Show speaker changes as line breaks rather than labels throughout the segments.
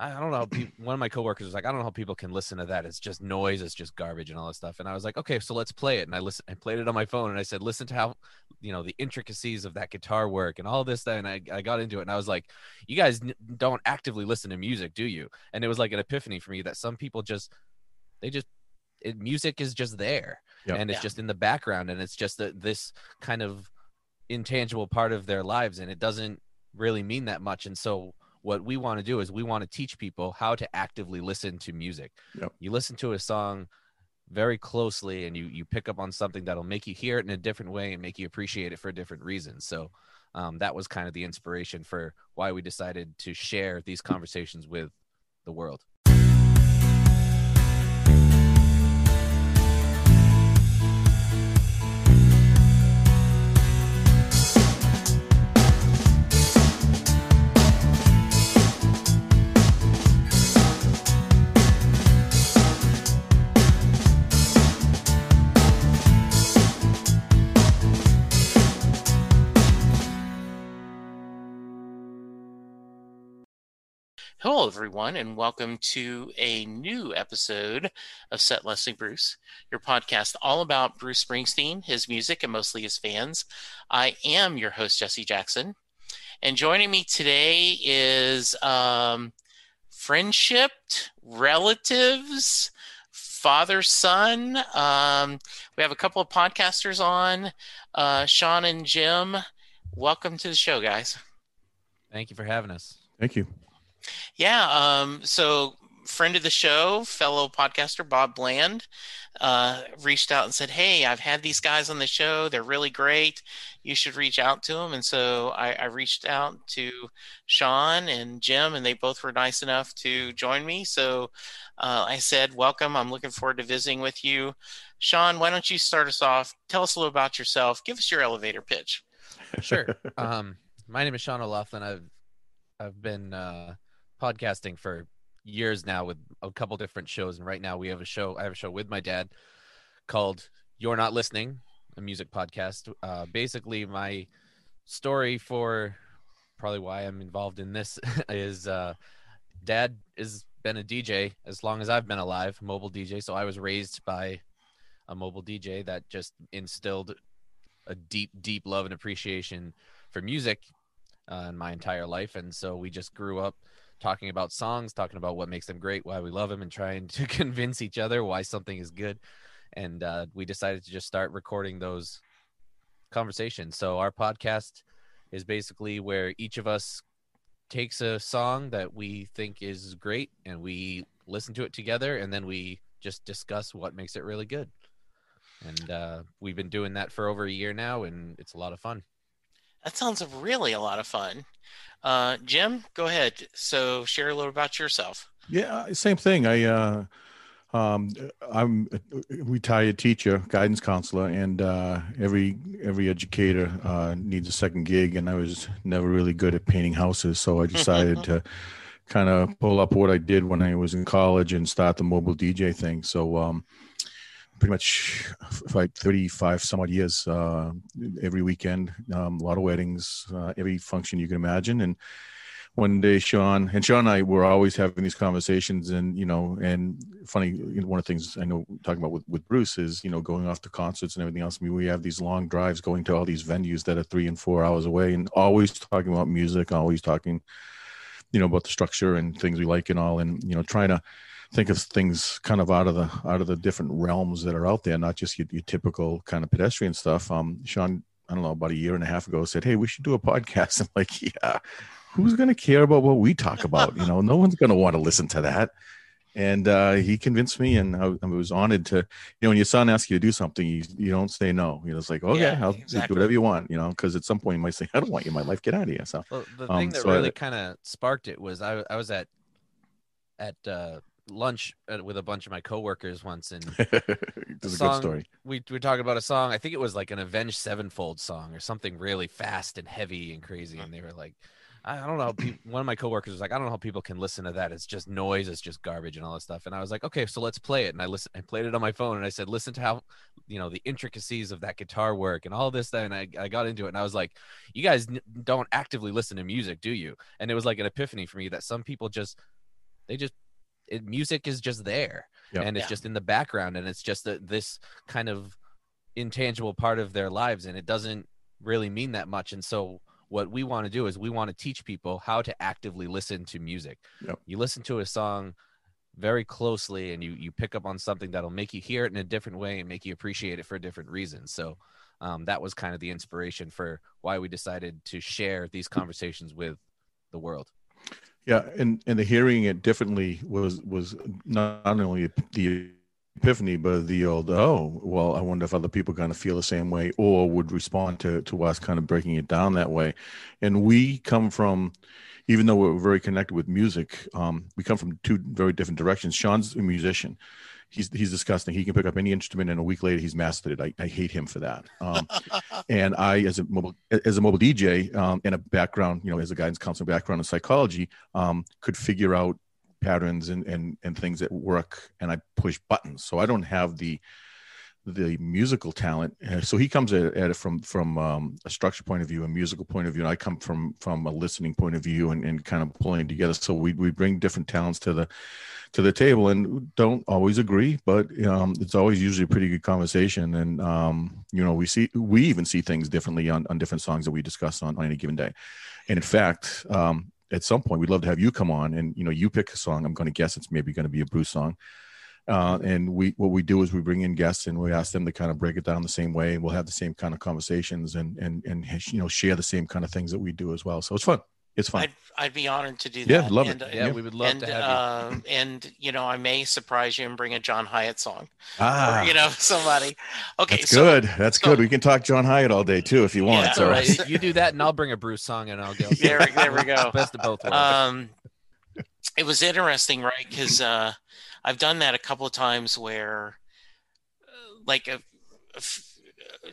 I don't know. How people, one of my coworkers was like, I don't know how people can listen to that. It's just noise. It's just garbage and all that stuff. And I was like, okay, so let's play it. And I listened, I played it on my phone and I said, listen to how, you know, the intricacies of that guitar work and all this. That, and I, I got into it and I was like, you guys don't actively listen to music, do you? And it was like an epiphany for me that some people just, they just, it, music is just there
Yep.
and it's
Yeah.
just in the background and it's just a, this kind of intangible part of their lives and it doesn't really mean that much and so what we want to do is we want to teach people how to actively listen to music.
Yep.
you listen to a song very closely and you you pick up on something that'll make you hear it in a different way and make you appreciate it for a different reasons so um, that was kind of the inspiration for why we decided to share these conversations with the world
Hello, everyone, and welcome to a new episode of Set Leslie Bruce, your podcast all about Bruce Springsteen, his music, and mostly his fans. I am your host, Jesse Jackson, and joining me today is um, friendship, relatives, father son. Um, we have a couple of podcasters on, uh, Shaun and Jim. Welcome to the show, guys.
thank you for having us
Thank you.
Yeah. Um, so, friend of the show, fellow podcaster Bob Bland, uh, reached out and said, "Hey, I've had these guys on the show. They're really great. You should reach out to them." And so I, I reached out to Shaun and Jim, and they both were nice enough to join me. So uh, I said, "Welcome. I'm looking forward to visiting with you." Shaun, why don't you start us off? Tell us a little about yourself. Give us your elevator pitch.
Sure. um, my name is Shaun O'Loughlin. I've I've been uh, podcasting for years now with a couple different shows, and right now we have a show. I have a show with my dad called "You're Not Listening," a music podcast. Uh, basically, my story for probably why I'm involved in this is uh, dad has been a DJ as long as I've been alive, mobile DJ. So I was raised by a mobile DJ that just instilled a deep, deep love and appreciation for music uh, in my entire life. And so we just grew up talking about songs, talking about what makes them great, why we love them, and trying to convince each other why something is good. And uh, we decided to just start recording those conversations. So our podcast is basically where each of us takes a song that we think is great and we listen to it together and then we just discuss what makes it really good. And uh, we've been doing that for over a year now, and it's a lot of fun.
That sounds really a lot of fun. Uh, Jim, go ahead. So share a little about yourself.
Yeah, same thing. I uh, um, I'm a retired teacher, guidance counselor, and uh, every every educator uh, needs a second gig. And I was never really good at painting houses, so I decided to kind of pull up what I did when I was in college and start the mobile DJ thing. So um, pretty much like 35 some odd years uh, every weekend, um, a lot of weddings, uh, every function you can imagine, and one day Shaun and Shaun and i were always having these conversations and you know and funny you know, one of the things i know talking about with, with bruce is you know going off to concerts and everything else. I mean we have these long drives going to all these venues that are three and four hours away and always talking about music always talking you know about the structure and things we like and all and you know trying to think of things kind of out of the out of the different realms that are out there not just your, your typical kind of pedestrian stuff um Shaun i don't know about a year and a half ago said hey we should do a podcast i'm like yeah who's going to care about what we talk about? You know, no one's going to want to listen to that. And uh, he convinced me, and I, I was honored to. You know, when your son asks you to do something, you, you don't say no. You know, it's like, okay,
Yeah,
I'll
exactly.
do whatever you want. You know, because at some point you might say, I don't want you in my life. Get out of here. So
Well, the
Um,
thing that
so
really kind of sparked it was I, I was at at uh, lunch with a bunch of my coworkers once, and
it's a good story.
we we were talking about a song. I think it was like an Avenged Sevenfold song or something really fast and heavy and crazy. And they were like, I don't know. How one of my coworkers was like, I don't know how people can listen to that. It's just noise. It's just garbage and all that stuff. And I was like, okay, so let's play it. And I listened I played it on my phone and I said, listen to how, you know, the intricacies of that guitar work and all this. That and I, I got into it and I was like, you guys n- don't actively listen to music, do you? And it was like an epiphany for me that some people just they just it, music is just there
Yep.
and it's
Yeah.
just in the background and it's just a, this kind of intangible part of their lives and it doesn't really mean that much and so what we want to do is we want to teach people how to actively listen to music
Yep.
you listen to a song very closely and you you pick up on something that'll make you hear it in a different way and make you appreciate it for different reasons so um, that was kind of the inspiration for why we decided to share these conversations with the world
Yeah, and and the hearing it differently was was not only the epiphany, but the uh, old oh well, I wonder if other people kind of feel the same way or would respond to to us kind of breaking it down that way. And we come from, even though we're very connected with music, um, we come from two very different directions. Shaun's a musician. He's he's disgusting. He can pick up any instrument, and a week later he's mastered it. I, I hate him for that. Um, and I, as a mobile as a mobile DJ, um, and a background, you know, as a guidance counselor background in psychology, um, could figure out patterns and and and things that work, and I push buttons. So I don't have the the musical talent. Uh, So he comes at, it from from um, a structure point of view, a musical point of view, and I come from from a listening point of view, and, and kind of pulling together. So we we bring different talents to the to the table, and don't always agree, but um, it's always usually a pretty good conversation. And um, you know, we see we even see things differently on on different songs that we discuss on, on any given day. And in fact, um, at some point, we'd love to have you come on, and you know, you pick a song. I'm going to guess it's maybe going to be a Bruce song. Uh, and we what we do is we bring in guests and we ask them to kind of break it down the same way. We'll have the same kind of conversations and and and you know share the same kind of things that we do as well. So it's fun. It's fun.
I'd, I'd be honored to do that.
Yeah,
that.
love it.
and, uh,
yeah,
Yeah.
we would love
and
to have you
uh, and you know, I may surprise you and bring a John Hiatt song,
ah,
or you know, somebody. Okay,
that's
so
good. That's
so-
good. We can talk John Hiatt all day too if you want.
Yeah.
so
all right you do that and i'll bring a bruce song and i'll go
There- there we go.
best of both worlds
um, it was interesting, right? Because uh, I've done that a couple of times where, uh, like, f-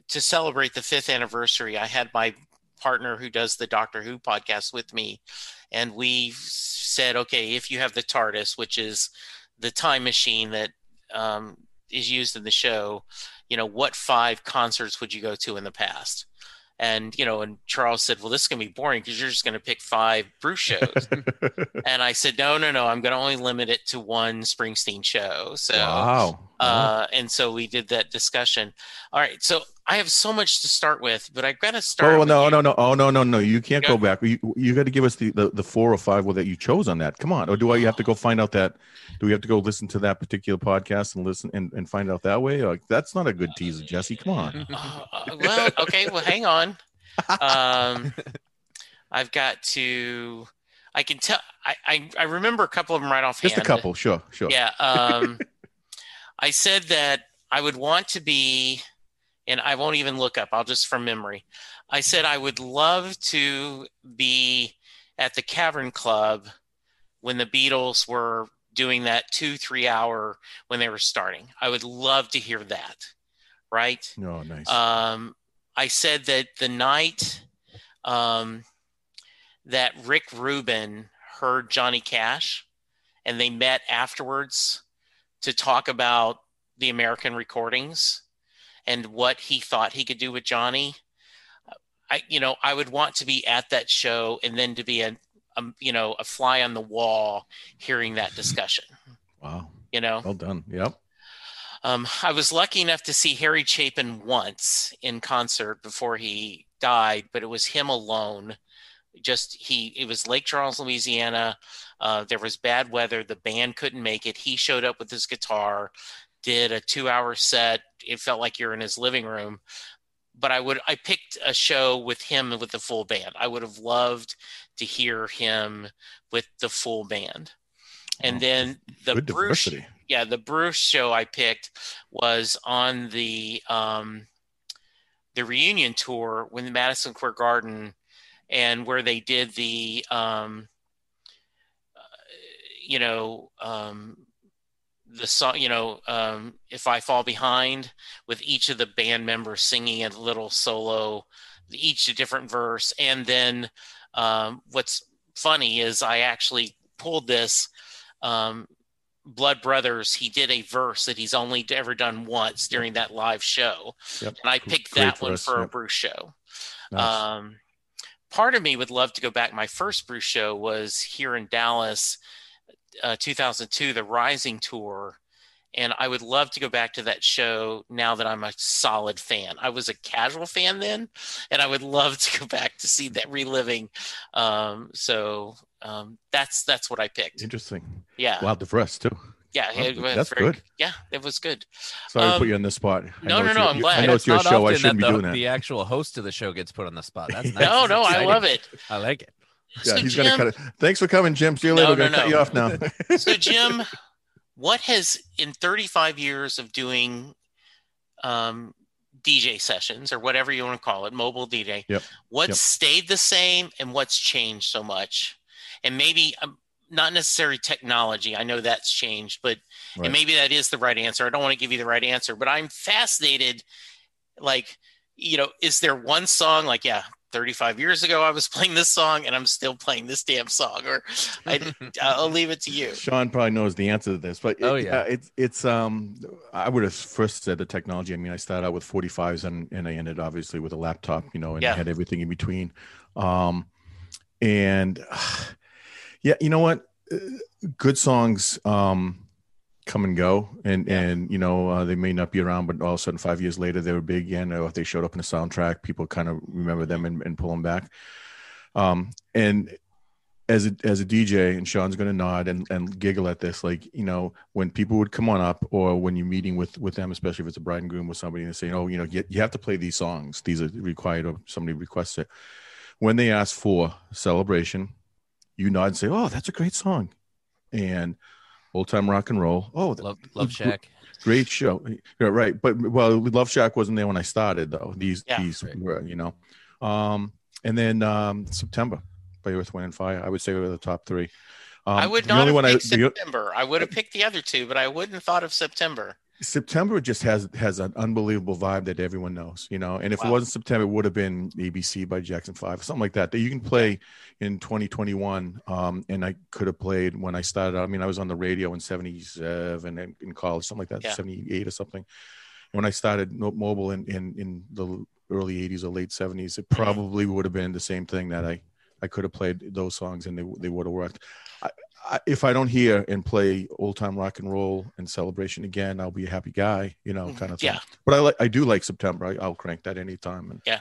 to celebrate the fifth anniversary, I had my partner who does the Doctor Who podcast with me, and we said, okay, if you have the TARDIS, which is the time machine that um, is used in the show, you know, what five concerts would you go to in the past? And you know, and Charles said, "Well, this is going to be boring because you're just going to pick five Bruce shows." and I said, "No, no, no. I'm going to only limit it to one Springsteen show." So,
wow.
uh, and so we did that discussion. All right, so I have so much to start with, but I've got to start.
Oh no
you.
no no oh no no no you can't
Go.
go back you, you got to give us the, the the four or five that you chose on that come on or do I have to go find out that do we have to go listen to that particular podcast and listen and, and find out that way like that's not a good teaser Jesse come on
uh, well, okay. Well, hang on. Um, I've got to. I can tell. I, I I remember a couple of them right off.
just a couple sure sure
Yeah. Um, I said that I would want to be, and I won't even look up. I'll just from memory. I said I would love to be at the Cavern Club when the Beatles were doing that two three hour when they were starting. I would love to hear that. Right.
no nice
Um, I said that the night um, that Rick Rubin heard Johnny Cash and they met afterwards to talk about the American recordings and what he thought he could do with Johnny. I, you know, I would want to be at that show and then to be a, a you know, a fly on the wall hearing that discussion,
wow
you know?
well done yep
Um, I was lucky enough to see Harry Chapin once in concert before he died, but it was him alone. Just he, it was Lake Charles, Louisiana. Uh, there was bad weather. The band couldn't make it. He showed up with his guitar, did a two-hour set. It felt like you're in his living room. But I would, I picked a show with him with the full band. I would have loved to hear him with the full band. And then the
good
Bruce,
diversity
yeah, the Bruce show I picked was on the um, the reunion tour with Madison Square Garden, and where they did the um, uh, you know um, the song, you know, um, if I fall behind, with each of the band members singing a little solo, each a different verse, and then um, what's funny is I actually pulled this. Um, Blood Brothers, he did a verse that he's only ever done once during that live show.
Yep.
And I picked
Great
that
for
one
us,
for a
yep.
Bruce show.
Nice.
Um, part of me would love to go back. My first Bruce show was here in Dallas uh, 2002, the Rising Tour, and I would love to go back to that show now that I'm a solid fan. I was a casual fan then, and I would love to go back to see that reliving. Um, so um, that's that's what I picked.
Interesting.
Yeah.
Wow, diverse too.
Yeah,
Well,
it was
that's
very-
good.
Yeah, it was good.
Sorry to
Um,
put you on the spot. I
no, no, no, I'm glad.
I know
And
it's your
not
show. I
often
shouldn't be
that the,
doing that.
The actual host of the show gets put on the spot. That's nice.
No, no, I love it.
I like it.
Yeah,
so
he's gonna cut it. Thanks for coming, Jim. See you
No,
later. We're
no,
gonna cut
no.
you off now.
so Jim, what has in 35 years of doing um, DJ sessions or whatever you want to call it, mobile DJ,
Yep.
what's
Yep.
stayed the same and what's changed so much? And maybe um, not necessarily technology. I know that's changed, but
Right.
and maybe that is the right answer. I don't want to give you the right answer, but I'm fascinated. Like, you know, is there one song like, yeah, 35 years ago I was playing this song and I'm still playing this damn song, or I, I'll leave it to you.
Shaun probably knows the answer to this, but
Oh,
it-
yeah.
uh, it's it's um I would have first said the technology. I mean, I started out with 45s and and I ended obviously with a laptop, you know, and
Yeah.
I had everything in between. Um, and yeah, you know what? Uh, Good songs um come and go, and
Yeah.
and you know uh, they may not be around, but all of a sudden five years later they were big again, or if they showed up in a soundtrack, people kind of remember them and, and pull them back. Um, and as a as a DJ, and Shaun's going to nod and, and giggle at this, like you know, when people would come on up, or when you're meeting with with them, especially if it's a bride and groom with somebody, and they say, oh, you know, you, you have to play these songs. These are required, or somebody requests it. When they ask for celebration, you nod and say, oh, that's a great song, and old time rock and roll. Oh,
Love, Love Shack.
great show. Yeah, right. But well, Love Shack wasn't there when I started though. These
Yeah.
these
Right.
were, you know. Um, and then um, September by Earth, Wind and Fire. I would say were the top three. Um,
I would not
only
have
one I-
picked
the-
September. I would have picked the other two, but I wouldn't have thought of September.
September just has has an unbelievable vibe that everyone knows, you know. And if
Wow.
it wasn't September, it would have been ABC by Jackson Five, something like that. That you can play in 2021. Um, and I could have played when I started. out. I mean, I was on the radio in '77 and in college, something like that,
Yeah.
'78 or something. And when I started mobile in, in in the early '80s or late '70s, it probably would have been the same thing that I I could have played those songs and they they would have worked. I, I, if I don't hear and play old time rock and roll and celebration again, I'll be a happy guy, you know, mm-hmm. kind of thing.
Yeah.
But I like I do like September. I, I'll crank that anytime. And
Yeah.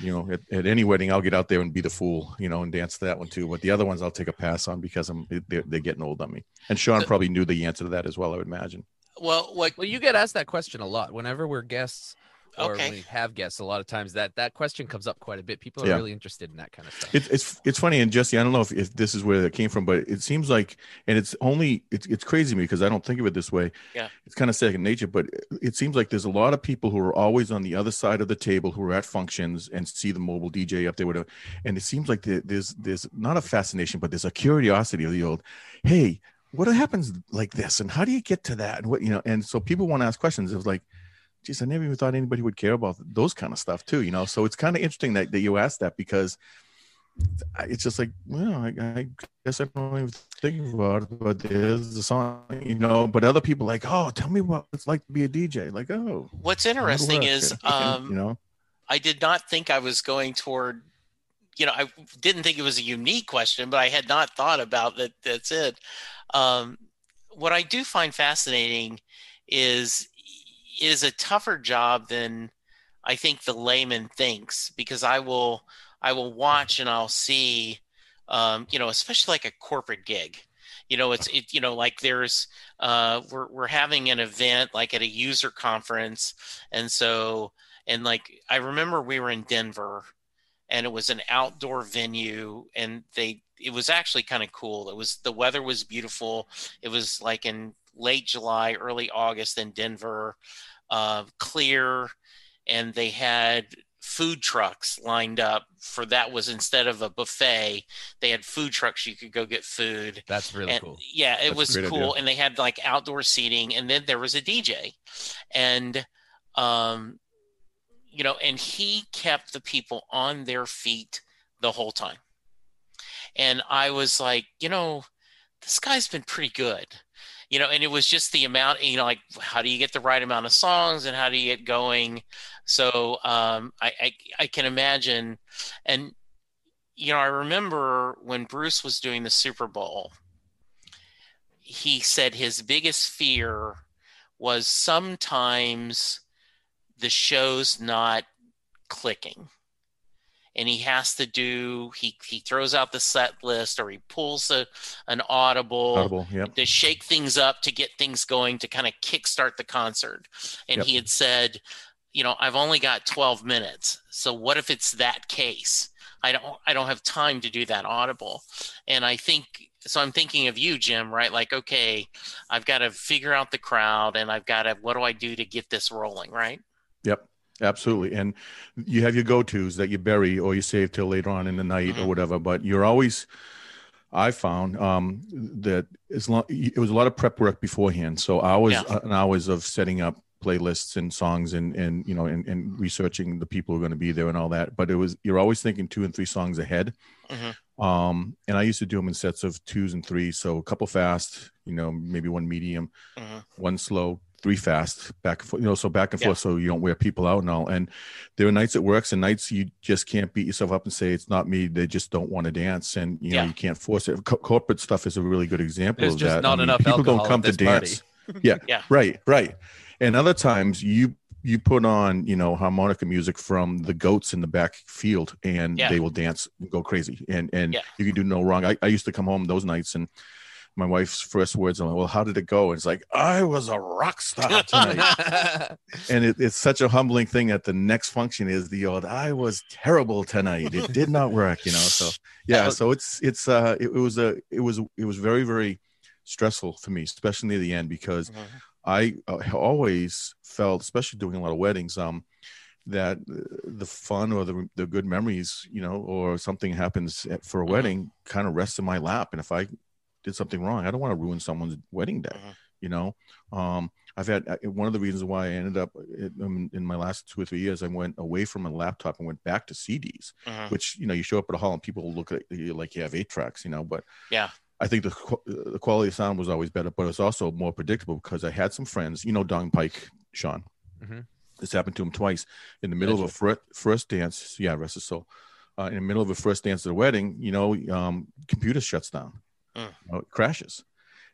you know, at, at any wedding, I'll get out there and be the fool, you know, and dance to that one too. But the other ones, I'll take a pass on because I'm they're, they're getting old on me. And
Shaun
probably knew the answer to that as well. I would imagine.
Well, like,
Well, you get asked that question a lot whenever we're guests or
Okay.
when we have guests. A lot of times that that question comes up quite a bit. People are
Yeah.
really interested in that kind of stuff.
It's it's it's funny and Jesse, I don't know if, if this is where that came from, but it seems like, and it's only it's it's crazy to me because I don't think of it this way.
Yeah.
it's kind of second nature, but it seems like there's a lot of people who are always on the other side of the table who are at functions and see the mobile DJ up there, whatever. And it seems like there, there's there's not a fascination, but there's a curiosity of the old, hey, what happens like this, and how do you get to that, and what you know? And so people want to ask questions. It was like. Geez, I never even thought anybody would care about those kind of stuff too, you know. So it's kind of interesting that, that you asked that because it's just like, well, I, I guess I don't even think about it, but there's the song, you know. But other people like, oh, tell me what it's like to be a DJ. Like, oh,
What's interesting is,
you
um,
know,
I did not think I was going toward. You know, I didn't think it was a unique question, but I had not thought about that. That's it. Um, what I do find fascinating is is a tougher job than I think the layman thinks because I will I will watch and I'll see, um, you know, especially like a corporate gig. You know, it's it. You know, like there's uh, we're we're having an event like at a user conference, and so and like I remember we were in Denver, and it was an outdoor venue, and they it was actually kind of cool. It was the weather was beautiful. It was like in late July, early August in Denver, uh, clear, and they had food trucks lined up for that was instead of a buffet they had food trucks you could go get food
That's really
and
cool.
yeah it
That's
was cool
idea.
and they had like outdoor seating and then there was a dj and um you know and he kept the people on their feet the whole time and i was like you know this guy's been pretty good you know and it was just the amount you know like how do you get the right amount of songs and how do you get going? So um i i, I can imagine and you know i remember when bruce was doing the super bowl he said his biggest fear was sometimes the show's not clicking and he has to do he he throws out the set list or he pulls a, an audible,
Audible, yep.
to shake things up to get things going to kind of kickstart the concert. And
Yep.
he had said you know i've only got 12 minutes so what if it's that case? I don't i don't have time to do that audible. And i think so i'm thinking of you jim right? Like okay i've got to figure out the crowd and i've got to what do i do to get this rolling right?
Yep, absolutely. And you have your go tos that you bury or you save till later on in the night
Mhm.
or whatever. But you're always, I found um, that as long it was a lot of prep work beforehand. So hours
Yeah.
uh, and hours of setting up playlists and songs and and you know and, and researching the people who are going to be there and all that. But it was you're always thinking two and three songs ahead.
Mhm.
Um, and I used to do them in sets of twos and threes. So a couple fast, you know, maybe one medium,
Mhm.
one slow, three fast, back and forth, you know, so back and
Yeah.
forth, so you don't wear people out and all. And there are nights it works, and nights you just can't beat yourself up and say it's not me. They just don't want to dance, and you know
Yeah.
you can't force it. Co- corporate stuff is a really good example
There's
of that.
not
I mean,
enough
people don't come to dance. yeah,
Yeah.
right, right. And other times you you put on you know harmonica music from the goats in the back field and
Yeah.
they will dance and go crazy and and
Yeah.
you can do no wrong I, I used to come home those nights and my wife's first words are like, well how did it go and it's like i was a rock star tonight and it, it's such a humbling thing that the next function is the old i was terrible tonight it did not work you know so yeah so it's it's uh it, it was a it was it was very very stressful for me especially near the end because
Mhm.
I uh, always felt, especially doing a lot of weddings, um, that the fun or the the good memories, you know, or something happens for a
Mhm.
wedding, kind of rests in my lap. And if I did something wrong, I don't want to ruin someone's wedding day.
Mhm.
You know, um, I've had uh, one of the reasons why I ended up in, um, in my last two or three years, I went away from a laptop and went back to CDs,
Mhm.
which you know, you show up at a hall and people look at you like you have eight tracks, you know, but
Yeah.
I think the the quality of sound was always better, but it was also more predictable because I had some friends, you know, Don Pike, Shaun.
Mhm.
This happened to him twice in the middle of a fir- first dance. Yeah, rest his soul. Uh, in the middle of a first dance at a wedding, you know, um, computer shuts down,
Mm.
you know, it crashes.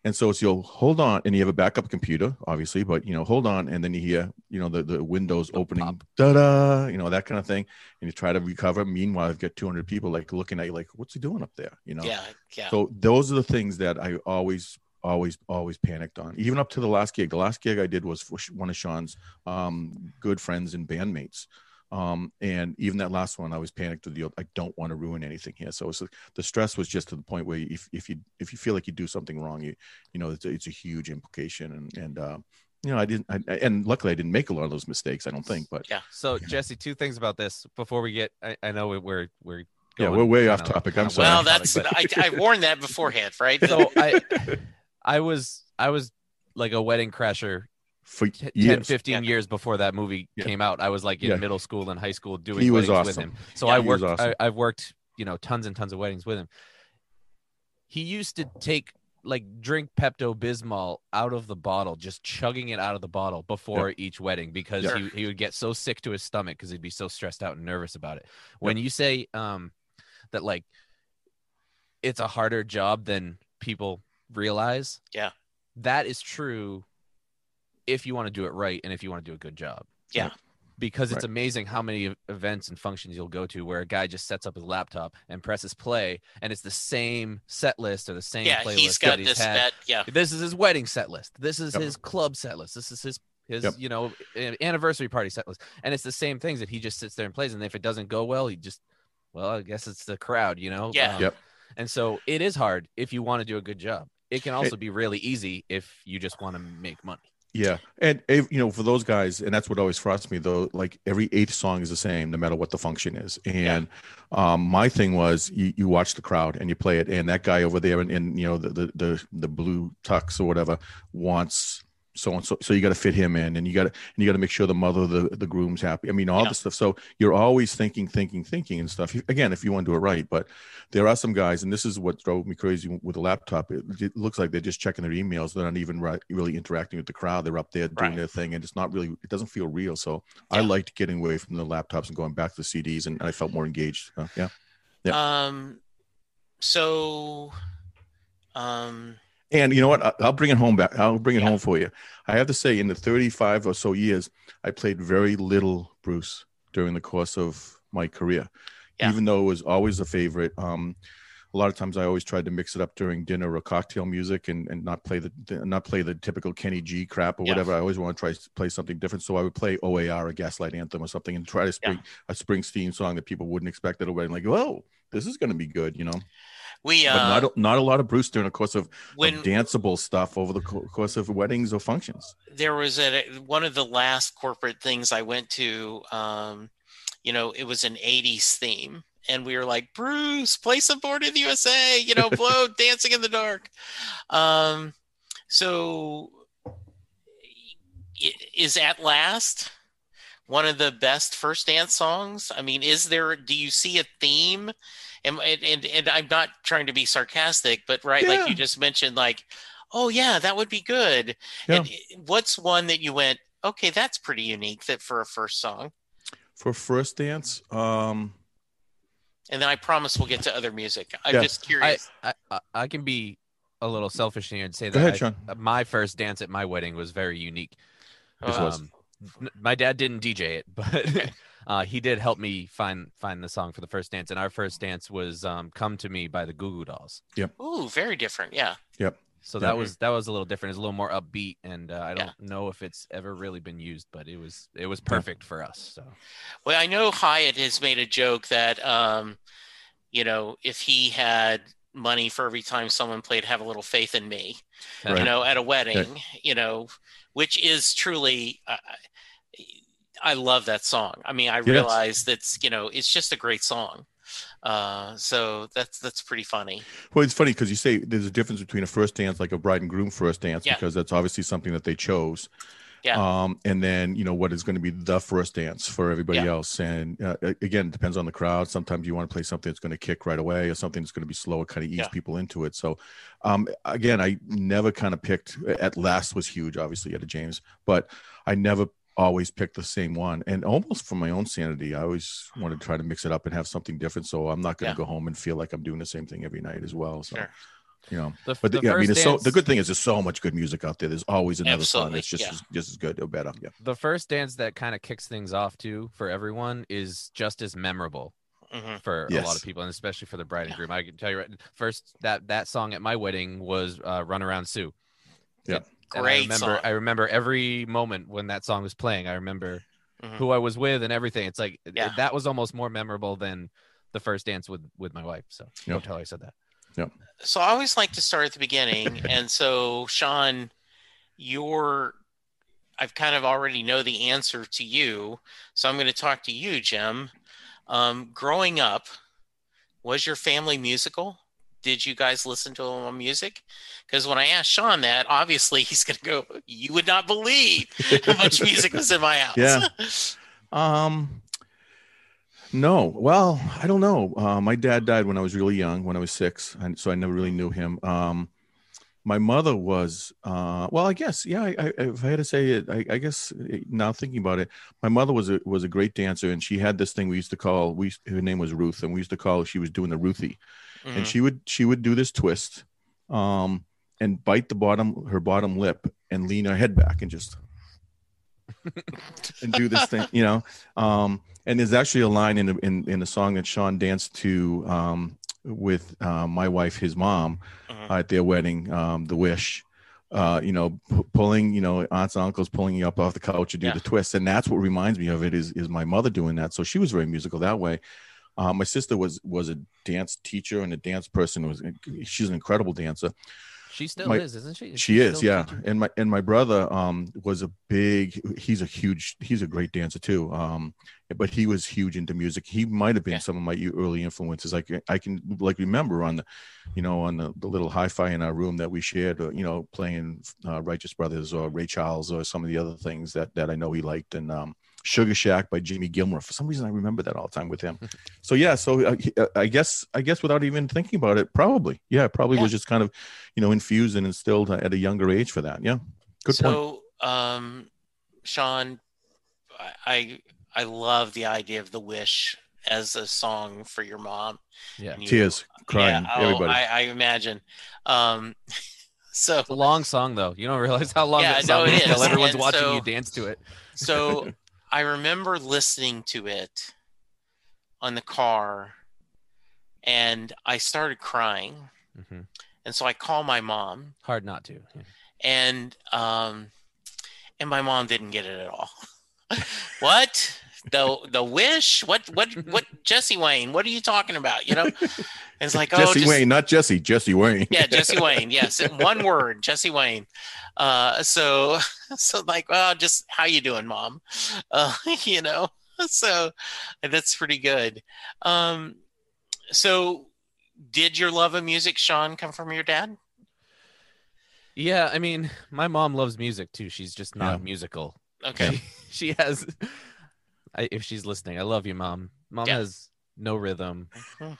And so it's you'll hold on, and you have a backup computer, obviously, but you know, hold on, and then you hear, you know, the, the windows
The
opening, da da, you know, that kind of thing, and you try to recover. Meanwhile, I've got 200 people like looking at you, like, what's he doing up there? You know,
Yeah. Yeah.
so those are the things that I always, always, always panicked on. Even up to the last gig. The last gig I did was for one of Shaun's um, good friends and bandmates. Um, and even that last one, I was panicked with the. I don't want to ruin anything here. So it's, the stress was just to the point where if, if you if you feel like you do something wrong, you you know it's a, it's a huge implication. And and uh, you know I didn't. I, and luckily I didn't make a lot of those mistakes. I don't think. But yeah.
So
Yeah.
Jesse, two things about this before we get. I, I know we're we're
yeah, we're way off
kinda-
topic. I'm
kinda
sorry.
well, that's I, I warned that beforehand, right?
so I I was I was like a wedding crasher
for
t- 10
years.
15
Yeah.
years before that movie
Yeah.
came out i was like in
Yeah.
middle school and high school doing
He was
weddings with him so
Yeah,
i worked
awesome.
I, i've worked you know tons and tons of weddings with him he used to take like drink pepto bismol out of the bottle just chugging it out of the bottle before each wedding because
Sure.
he, he would get so sick to his stomach because he'd be so stressed out and nervous about it when you say um that like it's a harder job than people realize
Yeah.
that is true if you want to do it right and if you want to do a good job
Yeah.
because it's
Right.
amazing how many events and functions you'll go to where a guy just sets up his laptop and presses play and it's the same set list or the same
yeah,
playlist
he's got
that he's
this
had.
that yeah.
this is his wedding set list this is
Yep.
his club set list this is his his
Yep.
you know anniversary party set list and it's the same things that he just sits there and plays and if it doesn't go well he just well i guess it's the crowd you know
Yeah.
Um, yep.
and so it is hard if you want to do a good job it can also be really easy if you just want to make money
Yeah, and you know, for those guys, and that's what always frustrates me though. Like every eighth song is the same, no matter what the function is. And um, my thing was, you, you watch the crowd and you play it, and that guy over there in, in you know the, the the the blue tux or whatever wants so and so. So you got to fit him in, and you got to and you got to make sure the mother of the the groom's happy. I mean, all
Yeah.
this stuff. So you're always thinking, thinking, thinking, and stuff. Again, if you want to do it right, but there are some guys, and this is what drove me crazy with the laptop. It, it looks like they're just checking their emails. They're not even ri- really interacting with the crowd. They're up there doing
Right.
their thing, and it's not really. It doesn't feel real. So I liked getting away from the laptops and going back to the CDs, and I felt more engaged. Yeah, Yeah.
Um, so, um,
And you know what? I'll bring it home back. I'll bring it
Yeah.
home for you. I have to say, in the 35 or so years, I played very little Bruce during the course of my career,
Yeah.
even though it was always a favorite. Um, a lot of times, I always tried to mix it up during dinner or cocktail music, and, and not play the not play the typical Kenny G crap or
Yeah.
whatever. I always want to try to play something different. So I would play OAR, a Gaslight Anthem, or something, and try to spring a Springsteen song that people wouldn't expect at a wedding. Like, whoa, this is going to be good, you know.
We
But
uh,
not a, not a lot of Bruce during the course of
when
of danceable stuff over the course of weddings or functions.
there was a one of the last corporate things I went to. Um, you know, it was an '80s theme, and we were like, "Bruce, play some Born in the USA." You know, blow "Dancing in the Dark." Um, so, is "At Last" one of the best first dance songs? I mean, is there? Do you see a theme? And and and, and I'm not trying to be sarcastic, but right, like you just mentioned, like, oh yeah, that would be good.
Yeah.
And what's one that you went, okay, that's pretty unique that for a first song?
For first dance, um,
And then I promise we'll get to other music. I'm
Yeah.
just curious.
I I- I can be a little selfish here and say
Go
that
ahead,
I-
Shaun.
my first dance at my wedding was very unique.
This was.
Um, n- my dad didn't DJ it, but uh, he did help me find find the song for the first dance. And our first dance was um, "Come to Me" by the Goo Goo Dolls. Yep.
Ooh, very different. Yeah. Yep.
So
Yeah.
that was that was a little different. It's a little more upbeat, and uh, I don't know if it's ever really been used, but it was it was perfect for us. So
Well, I know Hiatt has made a joke that, um, you know, if he had money for every time someone played "Have a Little Faith in Me," you know, at a wedding, you know, which is truly. Uh, I love that song. I mean, I realize that's you know it's just a great song. Uh, so that's that's pretty funny.
well, it's funny because you say there's a difference between a first dance, like a bride and groom first dance,
Yeah.
because that's obviously something that they chose.
Yeah.
Um, and then you know what is going to be the first dance for everybody
Yeah.
else, and uh, again, it depends on the crowd. Sometimes you want to play something that's going to kick right away, or something that's going to be slow, kind of ease
Yeah.
people into it. So, um, again, I never kind of picked. At last was huge, obviously, Etta James, but I never always pick the same one and almost for my own sanity i always want to try to mix it up and have something different so i'm not going to
Yeah.
go home and feel like i'm doing the same thing every night as well so
Sure.
you know
the,
but
the
yeah, i mean
first
it's so the good thing is there's so much good music out there there's always another song
Absolutely,
that's just
yeah.
as, just as good or better yeah
the first dance that kind of kicks things off too for everyone is just as memorable
hmm
for a lot of people and especially for the bride and
Yeah.
groom i can tell you right first that that song at my wedding was uh, run around sue
Yeah.
And I remember
song.
I remember every moment when that song was playing. I remember
Mhm.
who I was with and everything. It's like
Yeah.
that was almost more memorable than the first dance with with my wife. So
Yeah.
don't tell her I said that.
So I always like to start at the beginning, and so Shaun, your I've kind of already know the answer to you, so I'm going to talk to you, Jim. Um, growing up, was your family musical? Did you guys listen to lot of music? Because when I asked Shaun that, obviously he's going to go, "You would not believe how much music was in my house."
Yeah. Um, no. Well, I don't know. Uh, my dad died when I was really young, when I was six, and so I never really knew him. Um, my mother was, uh, well, I guess, yeah. I, I, if I had to say it, I, I guess now thinking about it, my mother was a was a great dancer, and she had this thing we used to call. We her name was Ruth, and we used to call she was doing the Ruthie,
Mhm.
and she would she would do this twist, um, and bite the bottom her bottom lip and lean her head back and just and do this thing, you know. Um, and there's actually a line in in in the song that Shaun danced to um, with uh, my wife, his mom,
Mhm.
uh, at their wedding, um, "The Wish." Uh, you know, p- pulling, you know, aunts and uncles pulling you up off the couch to do
Yeah.
the twist, and that's what reminds me of it. Is is my mother doing that? So she was very musical that way. Uh, my sister was was a dance teacher and a dance person. Was she's an incredible dancer.
She still
My-
is, isn't she?
She is, yeah. And my and my brother um was a big he's a huge he's a great dancer too. Um but he was huge into music. He might have been
Yeah.
some of my early influences. Like I can like remember on the you know on the, the little hi-fi in our room that we shared, uh, you know, playing uh, Righteous Brothers or Ray Charles or some of the other things that that I know he liked and um Sugar Shack by Jimmy Gilmer. For some reason I remember that all the time with him. so yeah, so uh, he- uh, I guess I guess without even thinking about it, probably. Yeah, probably
Yeah.
was just kind of you know infused and instilled at a younger age for that. Yeah. Good point.
so, um, Shaun, I- I I love the idea of the wish as a song for your mom.
Yeah.
You-
Tears, crying,
Yeah, oh,
everybody.
I, I imagine. Um, So
It's a long song though. You don't realize how long
Yeah,
that
no,
song
it
is until
is.
everyone's
And
watching
so-
you dance to it.
so I remember listening to it on the car and I started crying.
hmm
And so I call my mom
Hard not to. Yeah.
and um and my mom didn't get it at all. what? The the wish? What what what Jesse Wayne, what are you talking about? You know? It's like, oh
Jesse
just,
Wayne, not Jesse, Jesse Wayne.
yeah, Jesse Wayne. Yes, in one word, Jesse Wayne. Uh, so, so like, well, just how you doing, mom? Uh, you know, so that's pretty good. Um, so, did your love of music, Shaun, come from your dad?
Yeah, I mean, my mom loves music too. She's just not
Yeah.
musical.
Okay.
she has I, if she's listening i love you mom mom
Yeah.
has no rhythm
Mhm.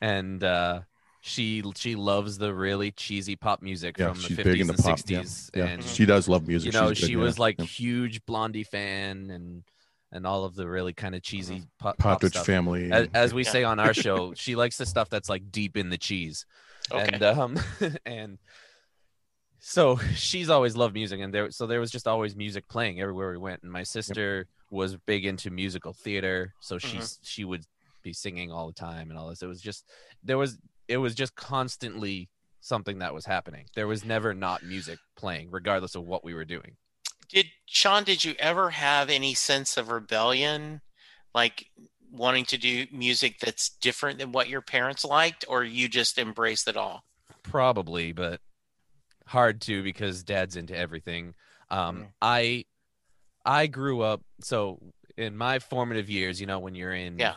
and uh she she loves the really cheesy pop music
Yeah,
from the
she's
50s
big into
and
pop, yeah,
60s
Yeah,
and
she does love music.
you know
She's big,
she
yeah,
was like
yeah.
huge blondie fan and and all of the really kind of cheesy pop, pop
Partridge
stuff.
Family.
As, as we
Yeah.
say on our show she likes the stuff that's like deep in the cheese
Okay.
and um and so she's always loved music and there so there was just always music playing everywhere we went and my sister was big into musical theater so she's she would be singing all the time and all this it was just there was it was just constantly something that was happening there was never not music playing regardless of what we were doing
Did Shaun? Did you ever have any sense of rebellion, like wanting to do music that's different than what your parents liked, or you just embraced it all?
probably but hard to because dad's into everything um
Mm.
i i grew up so in my formative years you know when you're in
Yeah.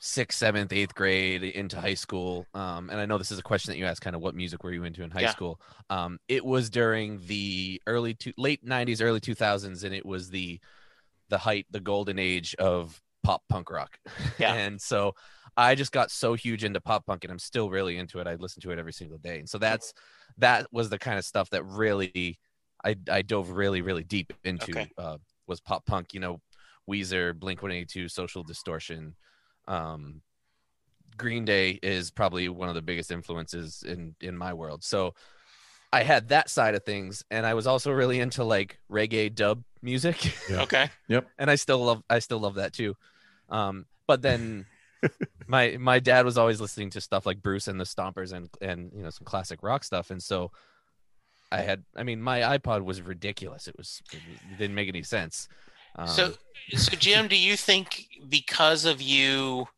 sixth seventh eighth grade into high school um and i know this is a question that you asked kind of what music were you into in high
Yeah.
school um it was during the early to late 90s early 2000s and it was the the height the golden age of pop punk rock
Yeah.
and so i just got so huge into pop punk and i'm still really into it i listen to it every single day and so that's that was the kind of stuff that really i i dove really really deep into
Okay.
uh was pop punk you know weezer blink 182 social distortion um green day is probably one of the biggest influences in in my world so i had that side of things and i was also really into like reggae dub music
Yeah.
Okay. Yep.
And I still love I still love that too. Um, but then my my dad was always listening to stuff like Bruce and the Stompers and and you know some classic rock stuff, and so I had I mean my iPod was ridiculous. It was it didn't make any sense. Um,
So, so Jim, do you think because of you,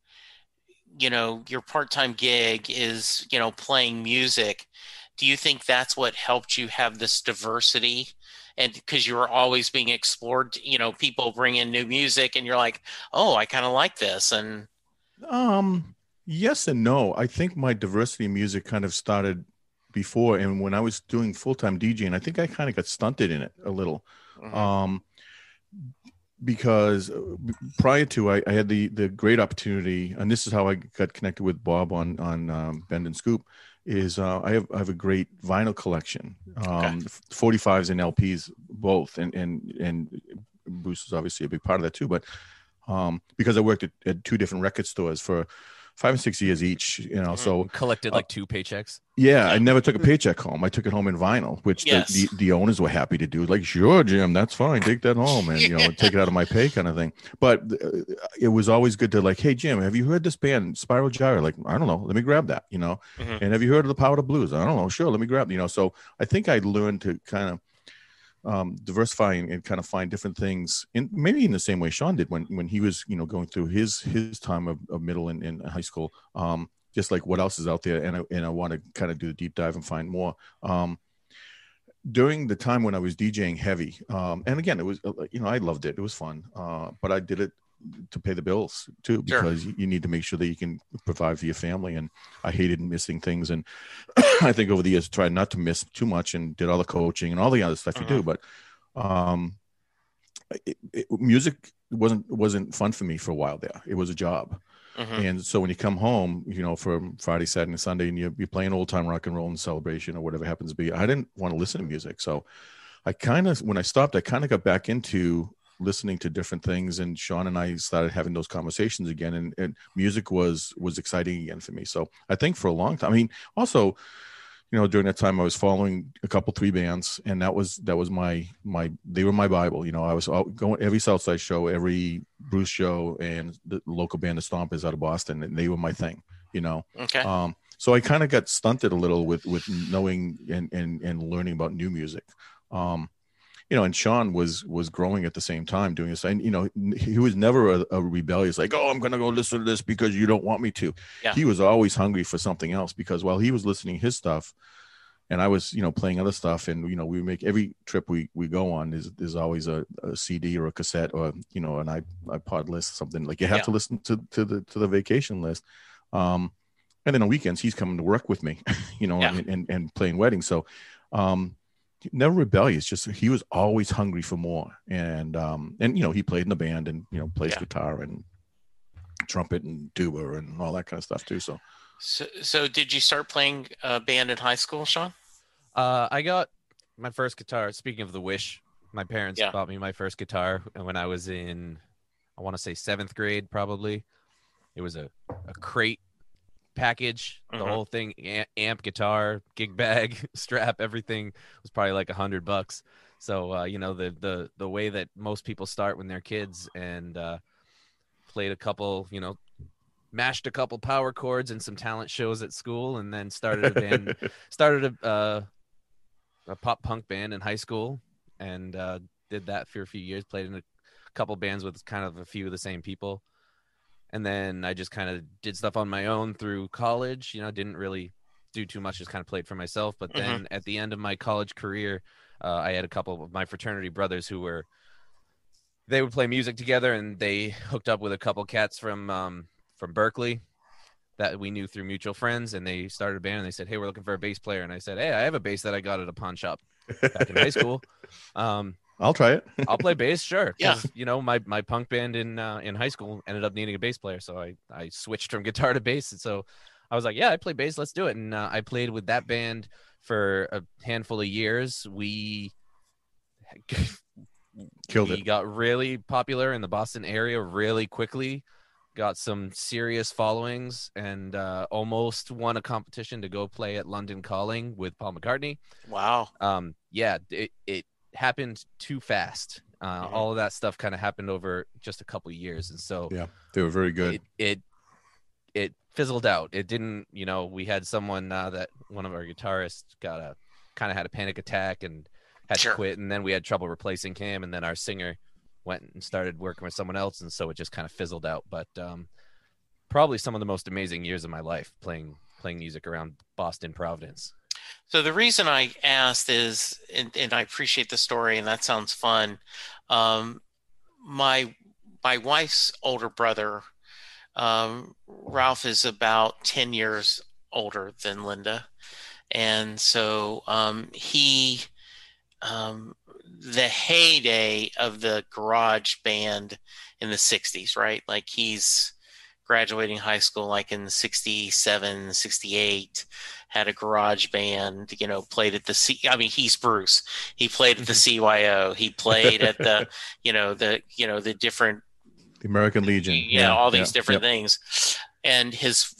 you know, your part-time gig is, you know, playing music, do you think that's what helped you have this diversity? And because you were always being explored, you know, people bring in new music and you're like, oh, I kind of like this. And
Um, yes and no. I think my diversity in music kind of started before, and when I was doing full time DJing, I think I kind of got stunted in it a little. Um, because uh, prior to I, I had the the great opportunity, and this is how I got connected with Bob on on um, Bend and Scoop. Is uh, I have I have a great vinyl collection, um, 45s and LPs both, and and and Bruce is obviously a big part of that too. But um, because I worked at, at two different record stores for five and six years each, you know,
Mhm.
so
collected like two paychecks.
yeah, I never took a paycheck home. I took it home in vinyl, which
Yes.
the, the, the owners were happy to do. Like, sure, Jim, that's fine. Take that home and, you know, take it out of my pay kind of thing. But uh, it was always good to like, hey, Jim, have you heard this band, Spiral Gyre? Like, I don't know. Let me grab that, you know.
Mhm.
And have you heard of the Power of Blues? I don't know. Sure, let me grab, you know. So I think I learned to kind of um, diversify and, and kind of find different things in maybe in the same way Shaun did when when he was you know going through his his time of, of middle and, and high school. Um, just like what else is out there, and I, and I want to kind of do a deep dive and find more. Um, during the time when I was DJing heavy, um, and again, it was uh, you know I loved it. It was fun, uh, but I did it to pay the bills too because you- you need to make sure that you can provide for your family and i hated missing things and i think over the years tried not to miss too much and did all the coaching and all the other stuff you do but um it, it, music wasn't wasn't fun for me for a while there it was a job
Mhm.
and so when you come home, you know, from Friday, Saturday, and Sunday, and you're, you're playing old time rock and roll and celebration or whatever happens to be, I didn't want to listen to music. So I kind of, when I stopped, I kind of got back into listening to different things. And Shaun and I started having those conversations again. And, and music was, was exciting again for me. So I think for a long time, I mean, also, you know, during that time, I was following a couple three bands, and that was that was my my they were my bible. You know, I was going every Southside show, every Bruce show, and the local band, the Stomp, is out of Boston, and they were my thing. You know,
Okay.
um, so I kind of got stunted a little with with knowing and and and learning about new music. Um, you know, and Shaun was was growing at the same time doing this, and you know, he was never a, a rebellious like, oh, I'm gonna go listen to this because you don't want me to.
Yeah.
He was always hungry for something else because while he was listening his stuff, and I was you know playing other stuff, and you know, we make every trip we we go on is there's always a, a CD or a cassette or you know an iPod list something like you have
Yeah.
to listen to to the to the vacation list. Um, and then on weekends he's coming to work with me you know
Yeah.
and, and and playing weddings so um never rebellious just he was always hungry for more and um and you know he played in the band and you know plays
Yeah.
guitar and trumpet and tuba and all that kind of stuff too so
So, so did you start playing uh, band in high school, Shaun?
Uh, I got my first guitar. Speaking of the wish, my parents
Yeah.
bought me my first guitar when I was in, I want to say seventh grade, probably. It was a, a crate package, the
Mhm.
whole thing, amp, guitar, gig bag, strap, everything was probably like a hundred bucks. So uh, you know the the the way that most people start when they're kids, and uh, played a couple, you know, mashed a couple power chords and some talent shows at school, and then started a band started a uh, a pop punk band in high school and uh, did that for a few years. Played in a couple bands with kind of a few of the same people, and then I just kind of did stuff on my own through college. You know, didn't really do too much. Just kind of played for myself. But
Mhm.
then at the end of my college career, uh, I had a couple of my fraternity brothers who were they would play music together, and they hooked up with a couple cats from um, from Berklee that we knew through mutual friends and they started a band and they said hey we're looking for a bass player and i said hey i have a bass that i got at a pawn shop back in high school um
i'll try it
i'll play bass sure.
Yeah.
you know my my punk band in uh, in high school ended up needing a bass player so i i switched from guitar to bass and so i was like yeah i play bass let's do it and uh, i played with that band for a handful of years we
killed
we
it
got really popular in the Boston area really quickly. Got some serious followings and uh, almost won a competition to go play at London Calling with Paul McCartney.
Wow.
Um, yeah, it, it happened too fast. Uh,
Mhm.
All of that stuff kind of happened over just a couple years, and so
yeah they were very good
it it it fizzled out. It didn't, you know. We had someone uh, that one of our guitarists got a kind of had a panic attack and had
Sure.
to quit, and then we had trouble replacing him, and then our singer went and started working with someone else, and so it just kind of fizzled out. But um, probably some of the most amazing years of my life playing playing music around Boston, Providence.
So the reason I asked is, and, and I appreciate the story, and that sounds fun. Um, my my wife's older brother, um, Ralph, is about ten years older than Linda, and so um, he, um, the heyday of the garage band in the '60s, right? Like he's graduating high school like in 67 68 had a garage band, you know, played at the C. I mean, he's Bruce. He played at the CYO. He played at the, you know, the, you know, the different,
the american legion
you know, all these
yeah,
different things. And his,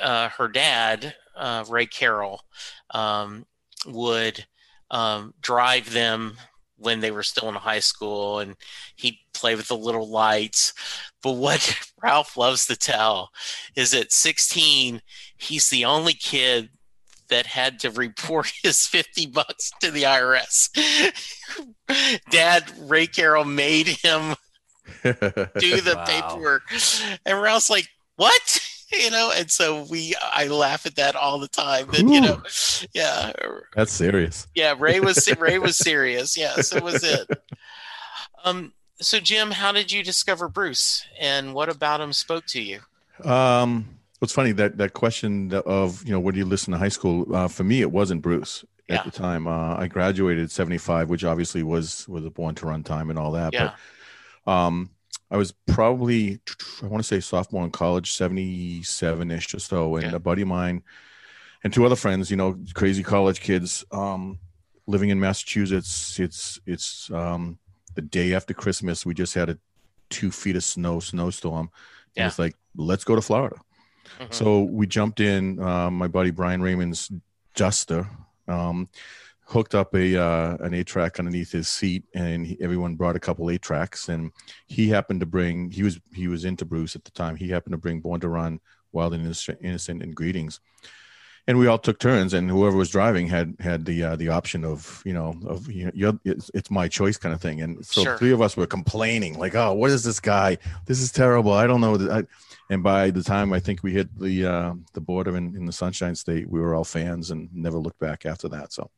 uh, her dad, uh, Ray Carroll, um, would um, drive them when they were still in high school, and he'd play with the little lights. But what Ralph loves to tell is at 16, he's the only kid that had to report his 50 bucks to the IRS. Dad, Ray Carroll made him do the
Wow.
paperwork. And Ralph's like, what? You know, and so we, I laugh at that all the time. That you know, yeah,
that's serious
yeah. Ray was Ray was serious. Yes, it was it. Um. So Jim, how did you discover Bruce, and what about him spoke to you?
Um, it's funny that that question of you know when you listen to high school. Uh, for me, it wasn't Bruce
Yeah.
at the time. Uh, I graduated seventy five, which obviously was was a born to run time and all that.
Yeah.
But um, I was probably I want to say sophomore in college, seventy seven ish or so, and
Yeah.
a buddy of mine and two other friends, you know, crazy college kids, um, living in Massachusetts. It's it's um, the day after Christmas. We just had a two feet of snow snowstorm. And
Yeah.
it's like, let's go to Florida.
Mhm.
So we jumped in. Uh, my buddy Brian Raymond's adjuster. Um, hooked up a uh, an eight track underneath his seat, and he, everyone brought a couple eight tracks. And he happened to bring he was he was into Bruce at the time. He happened to bring Born to Run, Wild and Innocent, and Greetings. And we all took turns, and whoever was driving had had the uh, the option of you know of you know it's, it's my choice kind of thing. And so
Sure.
three of us were complaining like, "Oh, what is this guy? This is terrible. I don't know." I, and by the time I think we hit the uh, the border in, in the Sunshine State, we were all fans and never looked back after that. So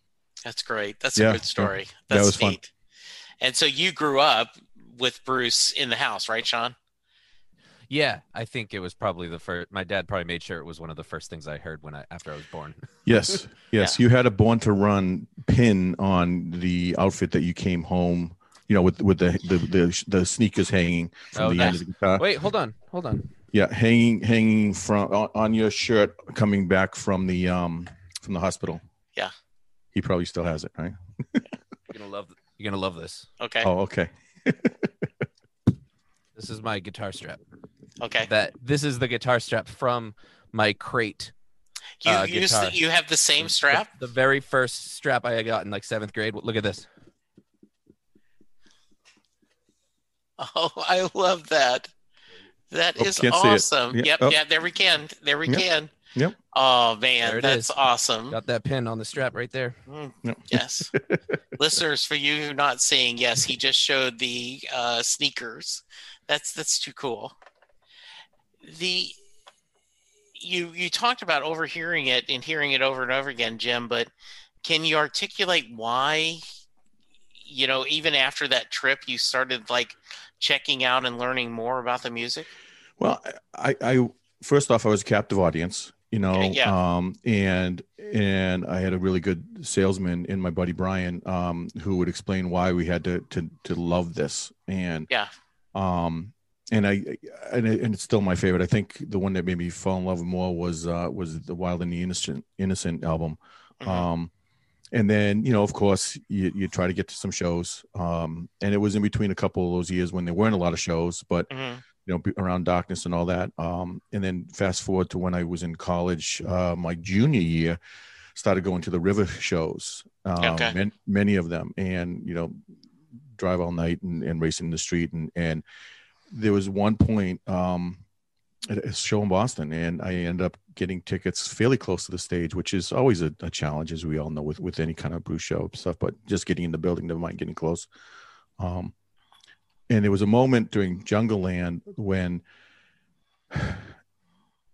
That's great. That's
Yeah,
a good story.
that
That's
was fun.
And so you grew up with Bruce in the house, right, Shaun?
Yeah, I think it was probably the first. My dad probably made sure it was one of the first things I heard when I after I was born.
yes, yes, you had a Born to Run pin on the outfit that you came home. You know, with with the the the, the sneakers hanging from
Oh,
the end of the guitar.
Wait, hold on, hold on.
Yeah, hanging hanging from on, on your shirt coming back from the um from the hospital.
Yeah.
He probably still has it, right?
You're gonna love. You're gonna love this.
Okay.
Oh, okay.
This is my guitar strap.
Okay.
That this is the guitar strap from my crate.
You
uh,
use
guitar.
the, you have the same strap?
The, very first strap I got in like seventh grade. Look at this.
Oh, I love that. That
Oh,
is
can't see it.
awesome.
Yeah,
Yep,
oh.
yeah, there we can. There we
Yep.
can.
Yep.
Oh man, that's
is.
awesome.
Got that pin on the strap right there.
Mm,
Yep.
Yes. Listeners, for you who not seeing, yes, he just showed the uh, sneakers. That's that's too cool. The you you talked about overhearing it and hearing it over and over again, Jim, but can you articulate why you know, even after that trip you started like checking out and learning more about the music?
Well, I, I first off, I was a captive audience, you know,
yeah.
um, and and I had a really good salesman in my buddy Brian, um, who would explain why we had to to to love this, and
Yeah.
um, and I and, and it's still my favorite. I think the one that made me fall in love more was uh, was the Wild and the Innocent Innocent album.
Mhm.
Um, and then, you know, of course, you, you try to get to some shows. Um, and it was in between a couple of those years when there weren't a lot of shows, but,
Mhm.
You know, around darkness and all that. Um, and then fast forward to when I was in college, uh, my junior year, started going to the river shows, um,
Okay.
man, many of them, and, you know, drive all night and, and race in the street. And, and there was one point, um, at a show in Boston, and I ended up getting tickets fairly close to the stage, which is always a, a challenge, as we all know, with with any kind of Bruce show stuff. But just getting in the building, never mind getting close. Um, and there was a moment during Jungleland when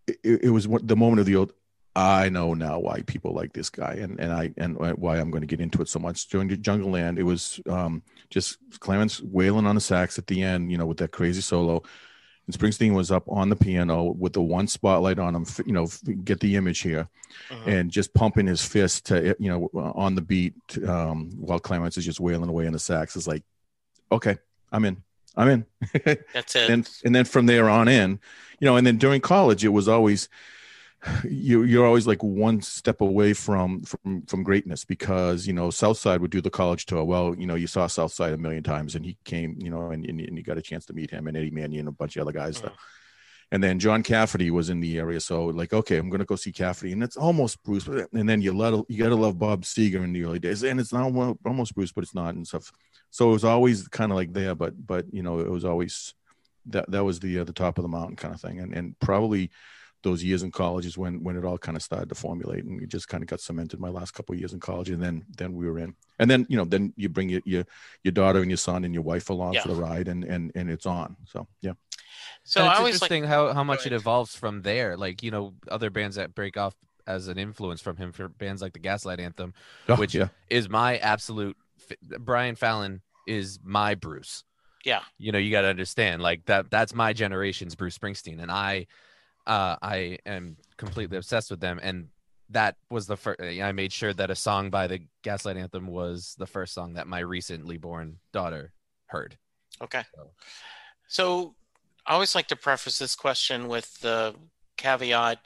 it, it was the moment of the old. I know now why people like this guy, and and I and why I'm going to get into it so much. During Jungleland, it was um, just Clarence wailing on the sax at the end, you know, with that crazy solo. And Springsteen was up on the piano with the one spotlight on him, you know, get the image here,
Mhm.
and just pumping his fist to, you know, on the beat um, while Clarence is just wailing away on the sax. Is like, okay, I'm in, I'm in.
That's it.
and and then from there on in, you know, and then during college, it was always you you're always like one step away from from from greatness because you know Southside would do the college tour. Well, you know, you saw Southside a million times, and he came, you know, and and, and you got a chance to meet him and Eddie Manion and a bunch of other guys.
Mhm.
And then John Cafferty was in the area, so like, okay, I'm gonna go see Cafferty, and it's almost Bruce. And then you let you gotta love Bob Seger in the early days, and it's not almost Bruce, but it's not and stuff. So it was always kind of like there, but but you know, it was always that that was the uh, the top of the mountain kind of thing, and and probably those years in college is when when it all kind of started to formulate, and it just kind of got cemented. My last couple of years in college, and then then we were in, and then you know then you bring your your, your daughter and your son and your wife along
Yeah.
for the ride, and and and it's on. So yeah.
so
And
I
it's
always like
how, how much it evolves from there. Like, you know, other bands that break off as an influence from him for bands like the Gaslight Anthem
Oh,
Which-
yeah,
is my absolute fi- Brian Fallon is my Bruce.
Yeah.
You know, you got to understand like that that's my generation's Bruce Springsteen and I uh I am completely obsessed with them and that was the first I made sure that a song by the Gaslight Anthem was the first song that my recently born daughter heard.
Okay.
So-
So I always like to preface this question with the caveat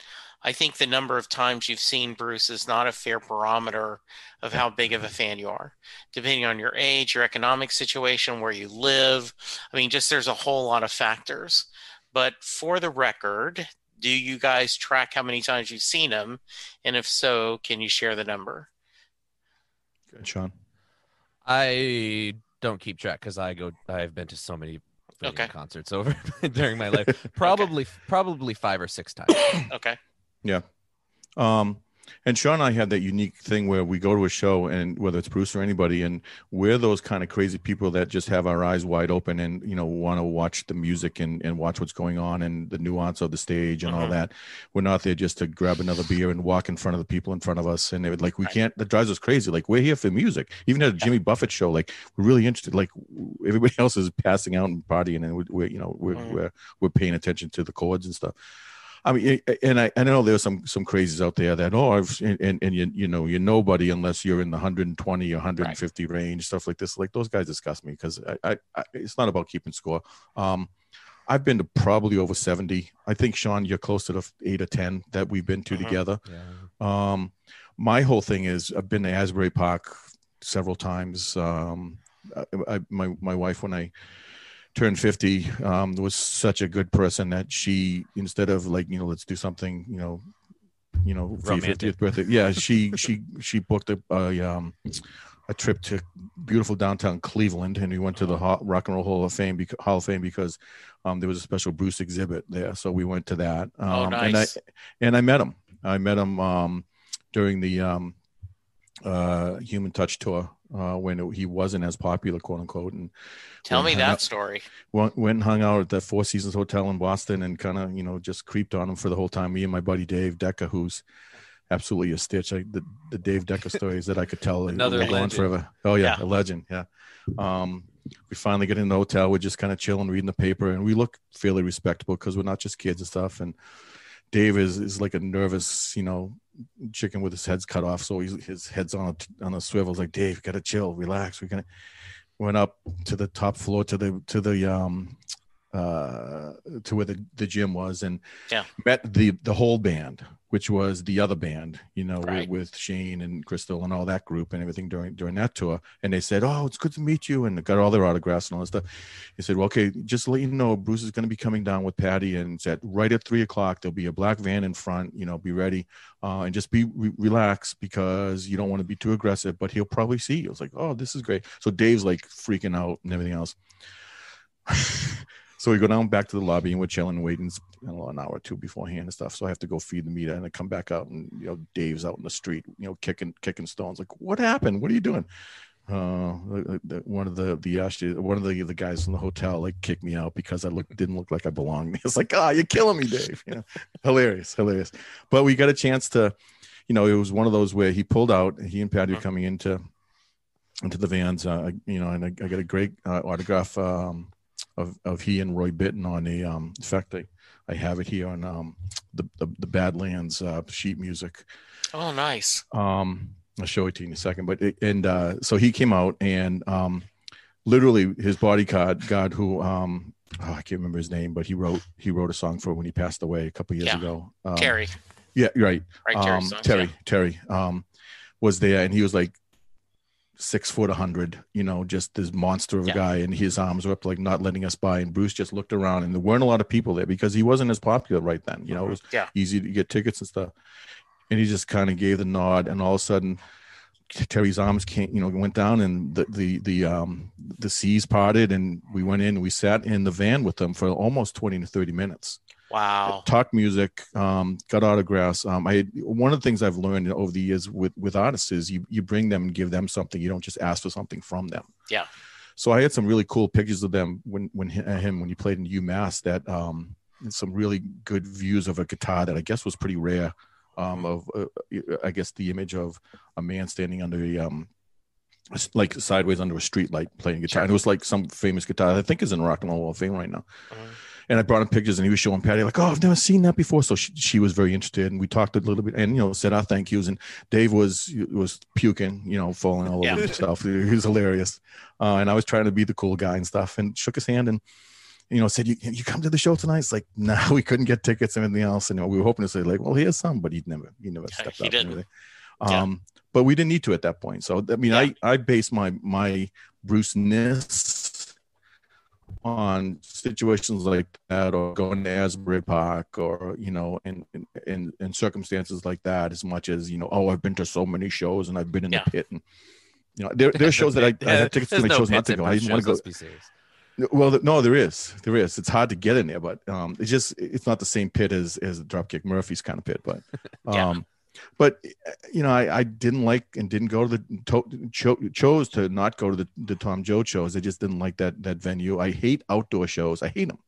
I think the number of times you've seen Bruce is not a fair barometer of how big of a mm-hmm. fan you are, depending on your age, your economic situation, where you live. I mean, just there's a whole lot of factors. But for the record, do you guys track how many times you've seen him? And if so, can you share the number?
Good, Shaun.
I don't keep track because I go. I've been to so many
Okay.
concerts over during my life. Probably, probably five or six times.
Okay.
Um, and Shaun and I have that unique thing where we go to a show, and whether it's Bruce or anybody, and we're those kind of crazy people that just have our eyes wide open and you know want to watch the music and, and watch what's going on and the nuance of the stage and all
Mhm.
that. We're not there just to grab another beer and walk in front of the people in front of us, and it, like we can't. That drives us crazy. Like we're here for music. Even at a Jimmy Buffett show, like we're really interested. Like everybody else is passing out and partying, and we're, we're you know we're,
Mhm.
we're we're paying attention to the chords and stuff. I mean, and I, I know there's some some crazies out there that oh I've and, and you you know you're nobody unless you're in the 120 or 150 range stuff like this like those guys disgust me because I, I, I it's not about keeping score. Um, I've been to probably over 70. I think Shaun, you're close to the eight or 10 that we've been to
Mhm.
together.
Yeah.
Um, my whole thing is I've been to Asbury Park several times. Um, I, I, my my wife when I turned 50 um, was such a good person that she instead of like you know let's do something you know you know for your
Romantic.
50th birthday yeah she she she booked a, a um a trip to beautiful downtown Cleveland, and we went to the Rock and Roll Hall of Fame, bec- Hall of Fame because um, there was a special Bruce exhibit there, so we went to that. Um,
Oh,
And I and I met him. I met him um, during the um, uh, Human Touch tour uh, when it, he wasn't as popular, quote unquote, and
Tell me that
out-
story.
went, went and hung out at the Four Seasons Hotel in Boston and kind of, you know, just creeped on him for the whole time. Me and my buddy Dave Decker, who's absolutely a stitch. I, the, the Dave Decker stories that I could tell
Another
will
legend.
forever. Oh yeah,
Yeah.
a legend. Yeah. Um, we finally get in the hotel. We're just kind of chilling, reading the paper, and we look fairly respectable because we're not just kids and stuff. And Dave is is like a nervous, you know, chicken with his head's cut off, so he's, his head's on a on a swivel. Like Dave, gotta chill, relax. We're gonna went up to the top floor to the to the um uh to where the, the gym was and
Yeah.
met the the whole band which was the other band you know
Right.
with, with shane and crystal and all that group and everything during during that tour. And they said oh it's good to meet you and got all their autographs and all that stuff. He said well okay just to let you know bruce is going to be coming down with patty and said right at three o'clock. There'll be a black van in front you know be ready uh, and just be re- relaxed because you don't want to be too aggressive but he'll probably see you. I was like oh this is great. So dave's like freaking out and everything else so we go down back to the lobby and we're chilling, waiting an hour or two beforehand and stuff. So I have to go feed the meter and I come back out and you know Dave's out in the street, you know, kicking kicking stones. Like, what happened? What are you doing? Uh, one of the the one of the the guys in the hotel like kicked me out because I looked didn't look like I belonged. It's like, ah, you're killing me, Dave. You know, hilarious, hilarious. But we got a chance to, you know, it was one of those where he pulled out. He and Patty were
Mhm.
coming into into the vans, uh, you know, and I, I got a great uh, autograph um, of of he and Roy Bittan on a. Um, in fact, I I have it here on um, the, the the Badlands uh, sheet music.
Oh, nice.
Um, I'll show it to you in a second. But it, and uh, so he came out and um, literally his bodyguard guard who um, oh, I can't remember his name, but he wrote he wrote a song for when he passed away a couple years
Yeah.
ago. Um,
Terry,
Yeah, right
right? Terry,
um, Terry,
yeah.
Terry, um, was there, and he was like six foot, a hundred, you know, just this monster of a
Yeah.
guy, and his arms were up, like not letting us by. And Bruce just looked around, and there weren't a lot of people there because he wasn't as popular right then. You know, it was
Yeah.
easy to get tickets and stuff. And he just kind of gave the nod, and all of a sudden, Terry's arms came, you know, went down, and the the the um the seas parted, and we went in. and We sat in the van with them for almost twenty to thirty minutes
Wow.
talk music, um, got autographs. Um, I one of the things I've learned over the years with with artists is you you bring them and give them something. You don't just ask for something from them.
Yeah.
So I had some really cool pictures of them when when him when he played in UMass that um some really good views of a guitar that I guess was pretty rare. Um, of uh, I guess the image of a man standing under a um like sideways under a street light playing guitar.
Sure.
And it was like some famous guitar I think is in Rock and Roll Hall of Fame right now
Mhm.
And I brought him pictures, and he was showing Patty like, "Oh, I've never seen that before." So she, she was very interested, and we talked a little bit, and you know, said our thank yous. And Dave was was puking, you know, falling all
Yeah.
over himself. He was hilarious, uh, and I was trying to be the cool guy and stuff, and shook his hand and. You know, said you you come to the show tonight. It's like no, we couldn't get tickets and everything else. And you know, we were hoping to say like, well, here's some, but he never he never
Yeah,
stepped
he
up.
didn't.
And.
Yeah.
Um, but we didn't need to at that point. So I mean,
Yeah.
I I base my my Bruce ness on situations like that or going to Asbury Park or you know in in in circumstances like that as much as you know oh I've been to so many shows and I've been in
Yeah.
the pit and you know there there are shows that I, I had tickets to and I chose not to go I didn't want to go
let's be serious.
well, no, there is, there is. It's hard to get in there, but um, it's just it's not the same pit as as the Dropkick Murphys kind of pit, but
Yeah.
But uh, you know, I, I didn't like and didn't go to the to, cho- chose to not go to the the Tom Joad shows. I just didn't like that that venue. I hate outdoor shows. I hate them,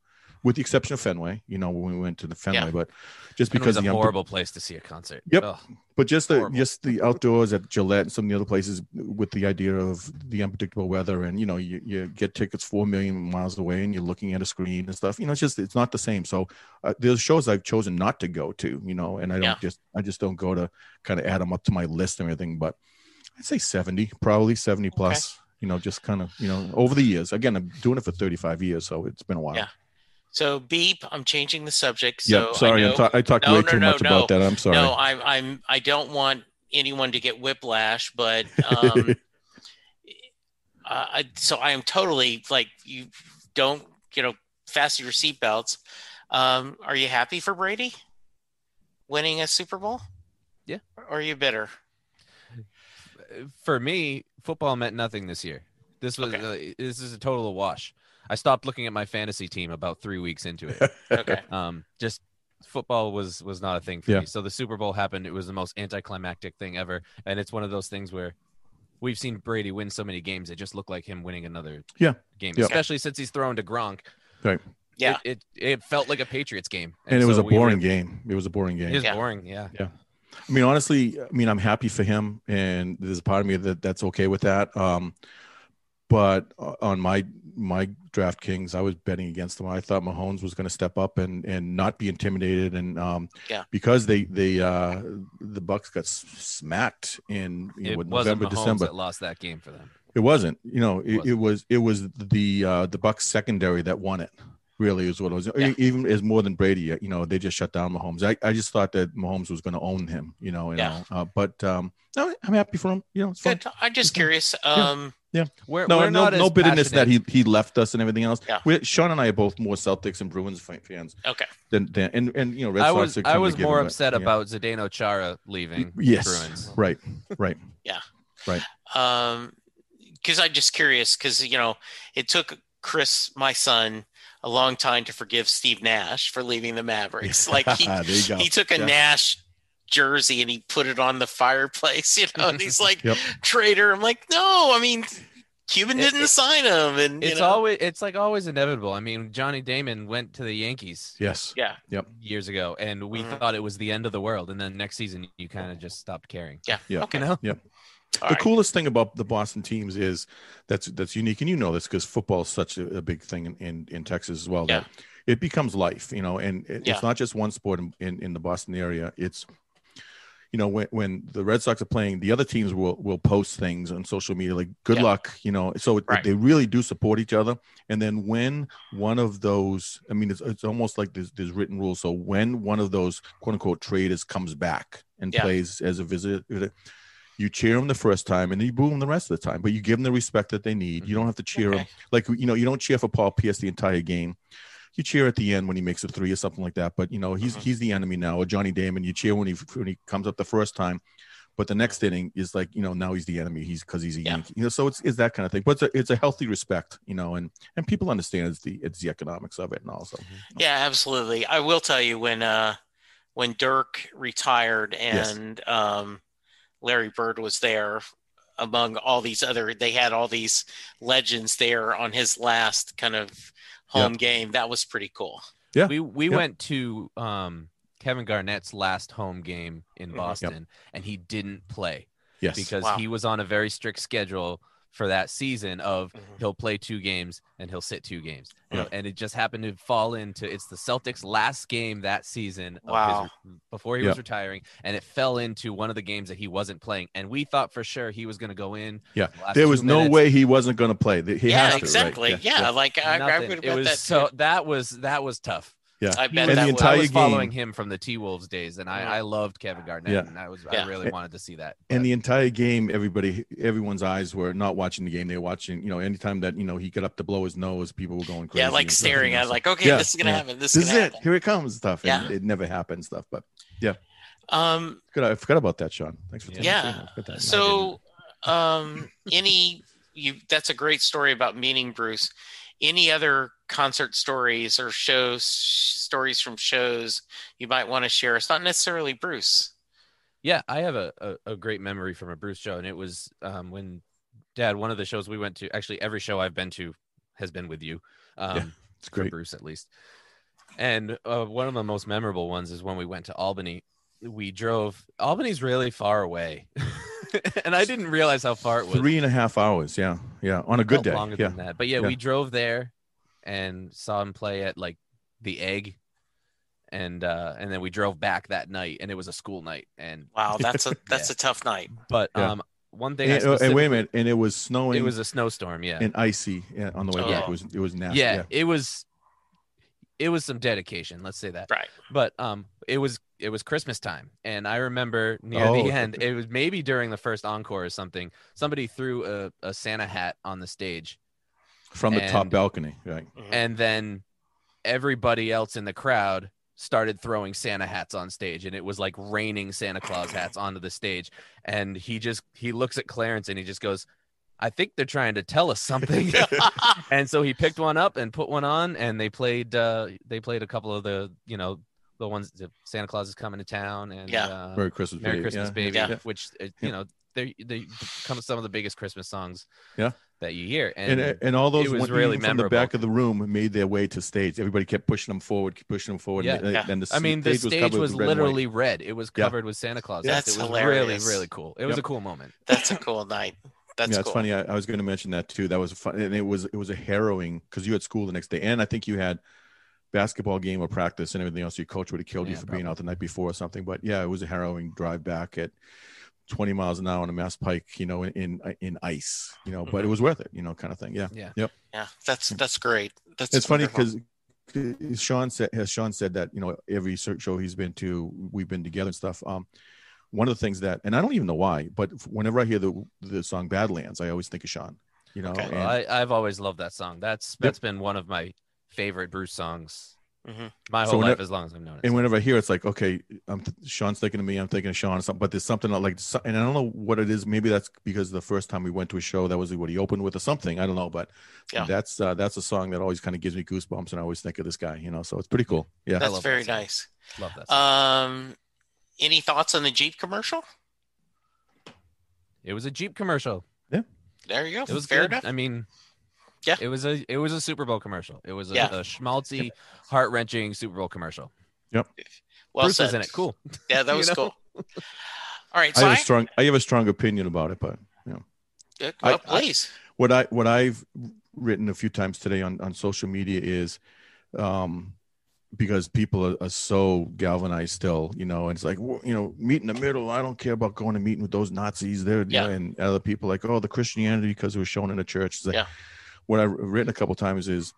with the exception of Fenway. You know, when we went to the Fenway,
Yeah.
but just
Because
because
a horrible place to see a concert.
Yep.
Ugh.
but just the
Horrible.
just the outdoors at Gillette and some of the other places with the idea of the unpredictable weather and you know you, you get tickets four million miles away and you're looking at a screen and stuff you know it's just it's not the same so uh, there's shows I've chosen not to go to you know and I don't
Yeah.
just I just don't go to kind of add them up to my list and everything but I'd say 70 probably 70 plus you know just kind of you know over the years again I'm doing it for 35 years so it's been a while
Yeah. So beep, I'm changing the subject. So
yeah sorry
I
I,
know,
ta- I talked
No,
way
no,
too
no,
much
no.
about that I'm sorry
no, I'm I'm I don't want anyone to get whiplash, but um, uh, I, so I am totally like you. Don't you know? Fasten your seatbelts. Um, are you happy for Brady winning a Super Bowl?
Yeah.
Or are you bitter?
For me, football meant nothing this year. This was uh, this is a total wash. I stopped looking at my fantasy team about three weeks into it.
Okay.
um, just football was was not a thing for
Yeah.
me. So the Super Bowl happened. It was the most anticlimactic thing ever, and it's one of those things where we've seen Brady win so many games. It just looked like him winning another
Yeah.
game,
Yeah.
especially since he's thrown to Gronk. Right.
Yeah.
It, it it felt like a Patriots game,
and it was
so
a
we
boring game it was a boring game
It was
Yeah.
boring. Yeah.
I mean, honestly, I mean, I'm happy for him, and there's a part of me that that's okay with that. Um, but uh, on my my DraftKings, I was betting against them. I thought Mahomes was going to step up and and not be intimidated, and um,
Yeah.
because they they uh the Bucs got smacked in you know,
It wasn't
November
Mahomes
December.
that lost that game for them.
It wasn't. You know, it,
Wasn't.
it was it was the uh the Bucs secondary that won it. Really is what it was.
Yeah.
Even as more than Brady, you know, they just shut down Mahomes. I, I just thought that Mahomes was going to own him. You know, you
Yeah.
know. Uh, but um, no, I'm happy for him. You know, it's fun.
Good. I'm just
Okay.
curious. Um,
We're,
No,
we're
no,
not
no bitterness that he he left us and everything else.
Yeah.
We're, Shaun and I are both more Celtics and Bruins fans
okay.
than, than and and you know Red
I
Sox.
was
are
I was more upset
yeah.
about Zdeno Chara leaving.
Yes,
Bruins.
right, right. Yeah. Right.
Um, because I'm just curious because you know it took Chris, my son, a long time to forgive Steve Nash for leaving the Mavericks. Like he
there you go.
he took a
Yeah.
Nash jersey and he put it on the fireplace, you know, and he's like
Yep.
traitor. I'm like, no, I mean Cuban
It-
didn't
it-
sign him, and you
It's
know,
always it's like always inevitable. I mean, Johnny Damon went to the Yankees
Yes.
yeah,
years ago, and we
Mhm.
thought it was the end of the world. And then next season, you kind of just stopped caring.
yeah,
Yeah.
okay.
You know?
All
the
right.
coolest thing about the Boston teams is that's that's unique, and you know this because football is such a, a big thing in, in, in Texas as well.
Yeah.
That it becomes life, you know, and it,
Yeah.
it's not just one sport in, in, in the Boston area. It's you know when when the Red Sox are playing, the other teams will will post things on social media like "Good
Yeah.
luck," you know. So it,
Right.
they really do support each other. And then when one of those, I mean, it's it's almost like there's there's written rules. So when one of those quote unquote traitors comes back and
Yeah.
plays as a visitor you cheer them the first time and then you boo them the rest of the time but you give them the respect that they need you mm-hmm. don't have to cheer them like you know you don't cheer for paul pierce the entire game you cheer at the end when he makes a three or something like that but you know he's
Mhm.
he's the enemy now or johnny damon you cheer when he when he comes up the first time but the next inning is like you know now he's the enemy he's because he's a
Yeah.
yankee you know so it's, it's that kind of thing but it's a, it's a healthy respect you know and and people understand it's the it's the economics of it and also
Yeah, absolutely. I will tell you when uh when Dirk retired
Yes.
and um Larry Bird was there among all these other they had all these legends there on his last kind of home game. That was pretty cool.
Yeah.
We we
Yeah.
went to um, Kevin Garnett's last home game in
Mhm.
Boston, and he didn't play
yes
because
Wow.
he was on a very strict schedule for that season of
Mhm.
he'll play two games and he'll sit two games. You know, and it just happened to fall into it's the Celtics' last game that season of his-
Wow.
before he
Yeah.
was retiring, and it fell into one of the games that he wasn't playing, and we thought for sure he was going to go in.
Yeah.
the
there was no
minutes.
way he wasn't going to play he
yeah,
has to, right?
exactly. Yeah, like I, I
Nothing.
would
it was
that
so that was that was tough.
Yeah.
I bet
And
that
the
was,
I
entire
was following him from the T Wolves days, and I. I loved Kevin Garnett,
Yeah.
and I was
Yeah.
I really wanted to see that.
And the entire game, everybody, everyone's eyes were not watching the game. They were watching, you know, anytime that, you know, he got up to blow his nose, people were going crazy.
yeah, like staring
you know,
at,
so-
like, okay,
Yeah,
this is gonna
yeah.
happen. This,
this
is
is it. Here it comes, stuff. And
Yeah.
it never happened, stuff. But yeah,
Um,
good, I forgot about that, Shaun. Thanks for telling
Yeah.
me. I forgot that.
so, um, any you? That's a great story about meeting Bruce. Any other concert stories or shows stories from shows you might want to share? It's not necessarily Bruce.
Yeah, I have a, a, a great memory from a Bruce show, and it was um, when Dad, one of the shows we went to, actually every show I've been to has been with you, um,
it's
for
great.
Bruce at least. And uh, one of the most memorable ones is when we went to Albany. We drove. Albany's really far away, and I didn't realize how far it was.
Three and a half hours. Yeah. Yeah. On a good day.
longer
Yeah.
than that. But yeah,
Yeah.
we drove there and saw him play at like the Egg, and uh, and then we drove back that night, and it was a school night. And
Wow, that's a that's a tough night.
but
Yeah.
um, one thing
And, uh, and wait a minute. And it was snowing
it was a snowstorm. Yeah,
and icy yeah, on the way
Oh.
back. It was, it was nasty.
yeah,
Yeah.
it was. It was some dedication, let's say that.
Right.
But um, it was it was Christmas time, and I remember near
Oh.
the end, it was maybe during the first encore or something. Somebody threw a, a Santa hat on the stage,
From the top balcony. Right.
Mhm.
and then everybody else in the crowd started throwing Santa hats on stage and it was like raining Santa Claus hats onto the stage and he just he looks at Clarence and he just goes I think they're trying to tell us something and so he picked one up and put one on and they played uh they played a couple of the you know the ones that Santa Claus is coming to town and
Yeah.
uh,
Merry Christmas,
Merry
baby.
Christmas
Yeah.
baby
Yeah.
which uh,
Yeah.
you know they they become some of the biggest Christmas songs
Yeah.
that you hear
And,
and,
and all those
it was really
from the back of the room made their way to stage. Everybody kept pushing them forward, keep pushing them forward.
Yeah.
and,
Yeah.
and the
I mean, the
stage
stage
covered
was
red and white.
literally red. It was
Yeah.
covered with Santa Claus.
That's
it was
hilarious.
really, really cool. It was
Yep.
a cool moment.
That's a cool night. That's
yeah,
cool.
funny. I, I was going to mention that too. That was fun, and it was it was a harrowing because you had school the next day, and I think you had basketball game or practice and everything else. Your coach would have killed you
Yeah,
for being out the night before or something. But yeah, it was a harrowing drive back at 20 miles an hour on a Mass Pike, you know, in in, uh, in ice, you know. But it mm-hmm. was worth it, you know, kind of thing. Yeah,
Yeah.
yeah, that's hmm. that's great. That's
it's funny because uh, Shaun said has Shaun said that you know every search show he's been to, we've been together and stuff. Um, one of the things that, and I don't even know why, but whenever I hear the the song Badlands, I always think of Shaun. You know,
Okay.
and-
Well, I, I've always loved that song. That's that's been one of my favorite Bruce songs
Mhm.
my
So
whole
whenever-
life as long as I've known it.
and
So-
whenever I hear it, it's like, okay, I'm th- Shaun's thinking of me, I'm thinking of Shaun, or something, but there's something like, and I don't know what it is. Maybe that's because the first time we went to a show, that was what he opened with, or something. I don't know, but
Yeah.
that's uh, that's a song that always kind of gives me goosebumps, and I always think of this guy, you know. So it's pretty cool. Yeah,
That's
love
very
that
nice.
love that. Song.
Um, any thoughts on the Jeep commercial?
it was a Jeep commercial. Yeah.
There you go.
It was
Fair
good.
enough.
I mean,
Yeah.
it was a it was a Super Bowl commercial. It was a,
Yeah.
a schmaltzy, heart wrenching Super Bowl commercial. Yep.
Well
Bruce
said.
was in it. Cool.
Yeah, that
You
was
know?
cool. All right,
I have
I,
a strong, I have a strong opinion about it, but you know,
uh,
I-
well, please.
what I what I've written a few times today on on social media is, um, because people are, are so galvanized still, you know, and it's like well, you know, meet in the middle. I don't care about going to meeting with those Nazis. There,
Yeah.
and other people like, oh, the Christianity because it was shown in the church. It's like,
Yeah.
What I've written a couple times is,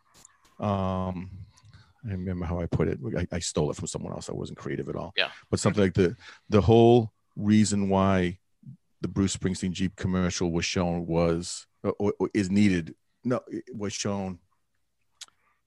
um, I remember how I put it. I, I stole it from someone else. I wasn't creative at all.
Yeah.
But something like the the whole reason why the Bruce Springsteen Jeep commercial was shown was or, or is needed. No, it was shown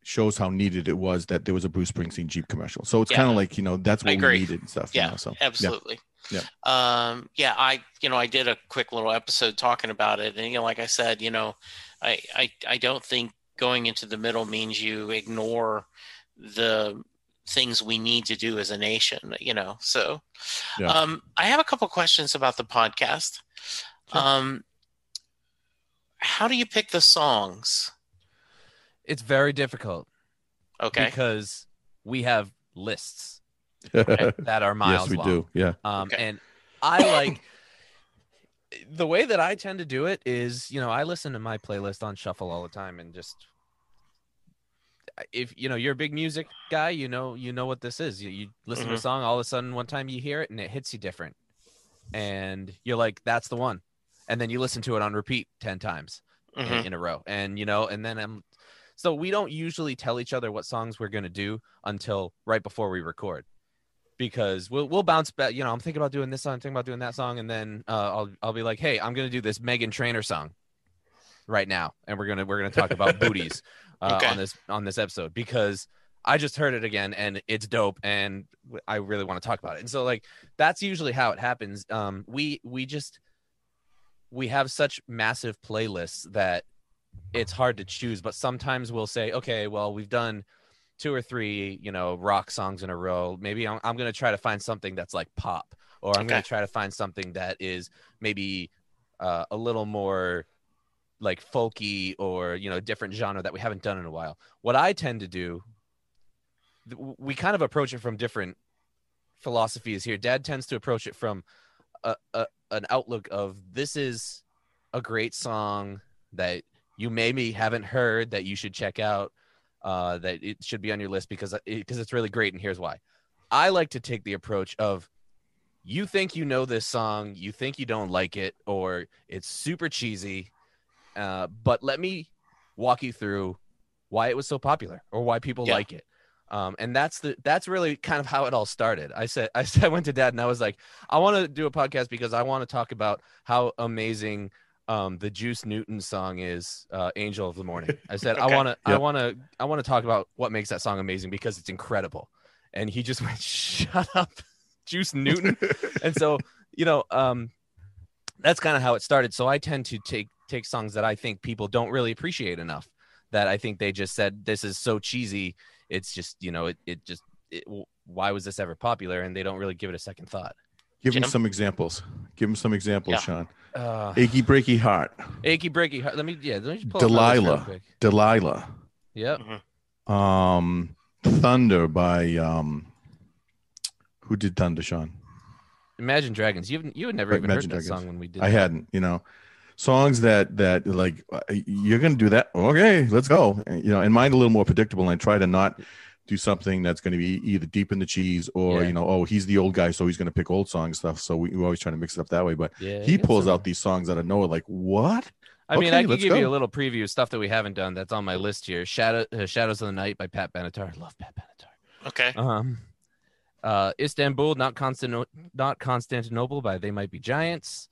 shows how needed it was that there was a Bruce Springsteen Jeep commercial. So it's
Yeah.
kind of like you know that's
I
what we needed and stuff.
Yeah,
You know, so
Absolutely.
Yeah.
Um, yeah, I, you know, I did a quick little episode talking about it. And, you know, like I said, you know, I, I, I don't think going into the middle means you ignore the things we need to do as a nation, you know? So,
Yeah.
um, I have a couple questions about the podcast.
Sure.
Um, how do you pick the songs?
It's very difficult
Okay.
because we have lists
yeah.
that are miles
yes, we
long.
do. Yeah.
Um,
Okay.
and I like the way that I tend to do it is, you know, I listen to my playlist on shuffle all the time and just if you know you're a big music guy, you know you know what this is. You, you listen to a
Mhm.
song, all of a sudden one time you hear it and it hits you different, and you're like, "That's the one," and then you listen to it on repeat ten times in-
Mhm.
in, a row, and you know, and then I'm So we don't usually tell each other what songs we're gonna do until right before we record, because we'll we'll bounce back. You know, I'm thinking about doing this song, I'm thinking about doing that song, and then uh, I'll I'll be like, hey, I'm gonna do this Meghan Trainor song right now, and we're gonna we're gonna talk about booties uh,
Okay.
on this on this episode because I just heard it again and it's dope and I really want to talk about it. And so like that's usually how it happens. Um, we we just we have such massive playlists that it's hard to choose. But sometimes we'll say, okay, well we've done two or three you know rock songs in a row. Maybe I'm, I'm gonna try to find something that's like pop, or I'm gonna try to find something that is maybe uh, a little more like folky or you know different genre that we haven't done in a while. What i tend to do we kind of approach it from different philosophies here. Dad tends to approach it from a, a, an outlook of this is a great song that you maybe haven't heard that you should check out uh, that it should be on your list because because it's really great and here's why i like to take the approach of you think you know this song you think you don't like it or it's super cheesy uh, but let me walk you through why it was so popular or why people
Yeah.
like it. Um, and that's the that's really kind of how it all started. I said I said I went to dad and I was like, I want to do a podcast because I want to talk about how amazing um, the Juice Newton song is, uh, "Angel of the Morning." I said I want to I want to I want to talk about what makes that song amazing because it's incredible. And he just went, "Shut up, Juice Newton." and so you know um that's kind of how it started so i tend to take take songs that i think people don't really appreciate enough that i think they just said this is so cheesy it's just you know it, it just it, why was this ever popular and they don't really give it a second thought
Give
Jim?
him some examples. Give him some examples,
Yeah.
Shaun.
uh,
Achy breaky heart.
achy breaky heart let me yeah let me just pull up my list real
Delilah.
quick.
Delilah.
yep
Um, Thunder by um, who did Thunder, Shaun?
imagine dragons you you had never
Right,
even
Imagine
heard that
Dragons.
song when we did
I
that.
hadn't, you know, songs that that like uh, you're gonna do that. Okay, let's go. You know, and mine a little more predictable. And I try to not do something that's going to be either deep in the cheese or
Yeah.
you know, oh, he's the old guy, so he's going to pick old song stuff. So we, we always trying to mix it up that way. But
yeah
he pulls
some-
out these songs out of nowhere, like what?
I mean,
Okay,
I can
let's
give you a little preview of stuff that we haven't done that's on my list here. Shadow, uh, Shadows of the Night by Pat Benatar. I love Pat Benatar.
Okay.
Um, uh, Istanbul, not Constantino- not Constantinople by They Might Be Giants.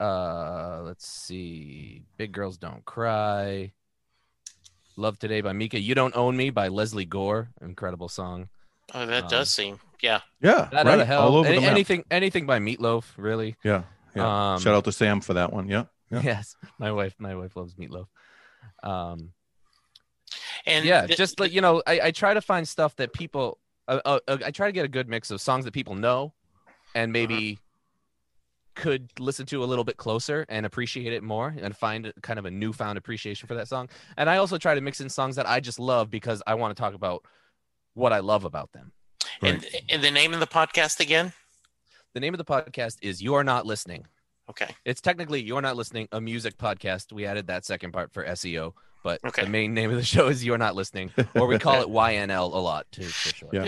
Uh, let's see, Big Girls Don't Cry. Love Today by Mika. You Don't Own Me by Lesley Gore. Incredible song.
Oh, that
Um,
does seem. Yeah.
Yeah,
That
right.
out of hell.
all over
Any-
the map.
anything, anything by Meatloaf, really.
Yeah, yeah.
Um,
Shout out to Sam for that one. Yeah, yeah.
Yes, my wife, my wife loves Meatloaf. Um,
And
yeah
th-
just like you know I, I try to find stuff that people uh, uh, uh, i try to get a good mix of songs that people know and maybe could listen to a little bit closer and appreciate it more and find kind of a newfound appreciation for that song and i also try to mix in songs that i just love because i want to talk about what i love about them
and, and the name of the podcast again?
the name of the podcast is you're not listening
Okay.
it's technically you're not listening a music podcast we added that second part for seo but
Okay.
the main name of the show is you're not listening or we call it ynl a lot too for short
Yeah.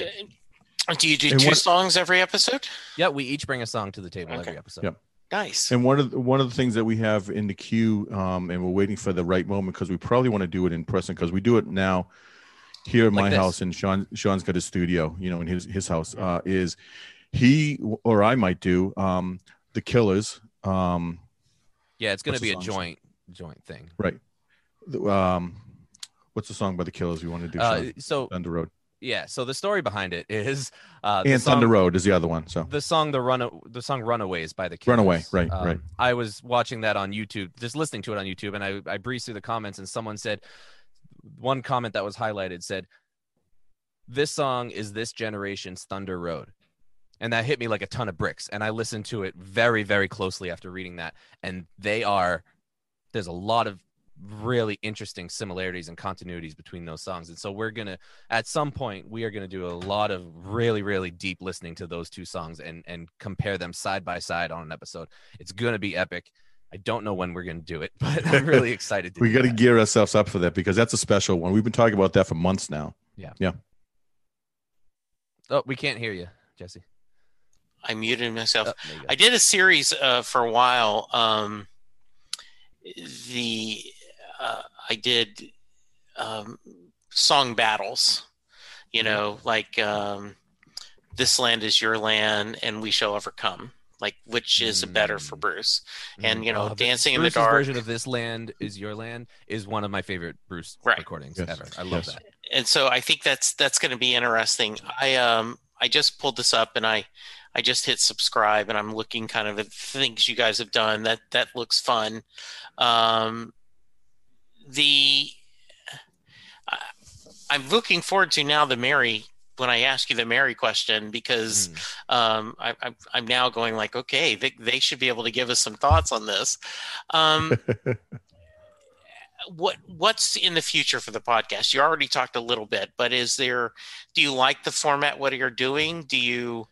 Do you do
And
two
what-
songs every episode?
Yeah, we each bring a song to the table
Okay.
every episode.
Yep.
Nice.
And one of the, one of the things that we have in the queue, um, and we're waiting for the right moment because we probably want to do it in person because we do it now here in
Like
my
this.
house, and Shaun Shaun's got his studio, you know, in his his house. Uh, is he or I might do um, the Killers, um,
Yeah, it's gonna be
the
a
song?
joint joint thing.
the, um, what's the song by the Killers we want to do?
Uh,
Shaun?
so
Thunder Road
yeah, so the story behind it is uh,
and
song,
Thunder Road is the other one. So
the song the run the song Runaways by the Killers.
Runaway, right,
Um,
right.
I was watching that on YouTube, just listening to it on YouTube, and I I breezed through the comments, and someone said one comment that was highlighted said, "This song is this generation's Thunder Road." And that hit me like a ton of bricks. And I listened to it very, very closely after reading that. And they are, there's a lot of really interesting similarities and continuities between those songs. And so we're going to, at some point, we are going to do a lot of really, really deep listening to those two songs and, and compare them side by side on an episode. It's going to be epic. I don't know when we're going to do it, but I'm really excited to
we got to gear ourselves up for that because that's a special one. We've been talking about that for months now. Yeah. Yeah.
Oh, we can't hear you, Jesse.
I muted myself.
Oh, there you go.
I did a series uh, for a while. Um, the uh, I did um, song battles. You know, like um, "This Land Is Your Land" and "We Shall Overcome." Like, which is better for
Mm.
Bruce? And, you know,
the-
Dancing in the Dark.
version of "This Land Is Your Land" is one of my favorite Bruce
Right.
recordings
Yes.
ever. I love
Yes.
that.
and so I think that's that's going to be interesting. I um I just pulled this up and I I just hit subscribe and I'm looking kind of at things you guys have done. That that looks fun. Um, the I, I'm looking forward to now the Mary when I ask you the Mary question because
Mm.
um, I, I'm I'm now going like okay they they should be able to give us some thoughts on this. Um, what what's in the future for the podcast you already talked a little bit but is there do you like the format what are you're doing do you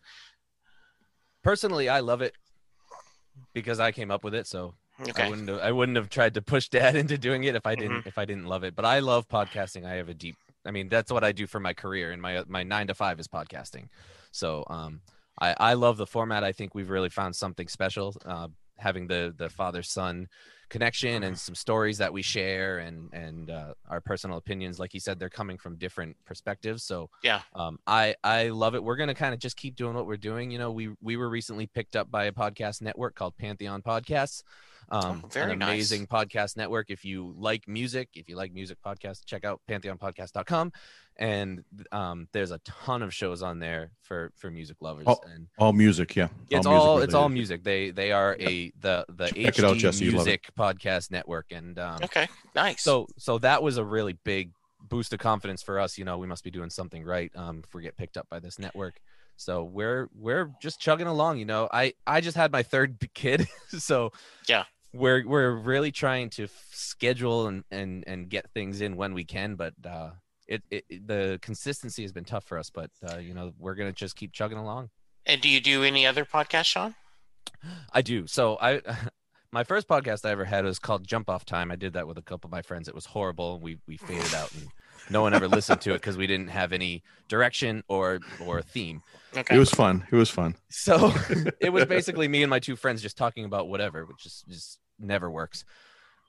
Personally, I love it because I came up with it. So I wouldn't have, I wouldn't have tried to push dad into doing it if I didn't
Mm-hmm.
if I didn't love it. But I love podcasting. I have a deep I mean that's what I do for my career and my my 9 to 5 is podcasting. So um I I love the format. I think we've really found something special uh having the the father son connection and some stories that we share and and uh, our personal opinions like you said they're coming from different perspectives so
Yeah.
um i i love it we're gonna kind of just keep doing what we're doing you know we we were recently picked up by a podcast network called pantheon podcasts um
Oh, very
an
nice.
amazing podcast network if you like music if you like music podcasts check out pantheonpodcast.com and um there's a ton of shows on there for for music lovers
Oh,
and
all music, yeah.
it's
music
all it's all music. They they are a the the
Check it out, Jesse, you love it.
music podcast network, and um,
okay nice
so so that was a really big boost of confidence for us. You know, we must be doing something right um, if we get picked up by this network. So we're we're just chugging along. You know, I I just had my third kid, so
Yeah.
We're we're really trying to f- schedule and and and get things in when we can, but. uh it, it, it- the consistency has been tough for us, but uh, you know we're gonna just keep chugging along.
and do you do any other podcast Shaun
I do. So I my first podcast I ever had was called Jump Off Time. I did that with a couple of my friends. It was horrible. We we faded out and no one ever listened to it because we didn't have any direction or or theme.
okay
It was fun. It was fun.
So it was basically me and my two friends just talking about whatever, which is just never works.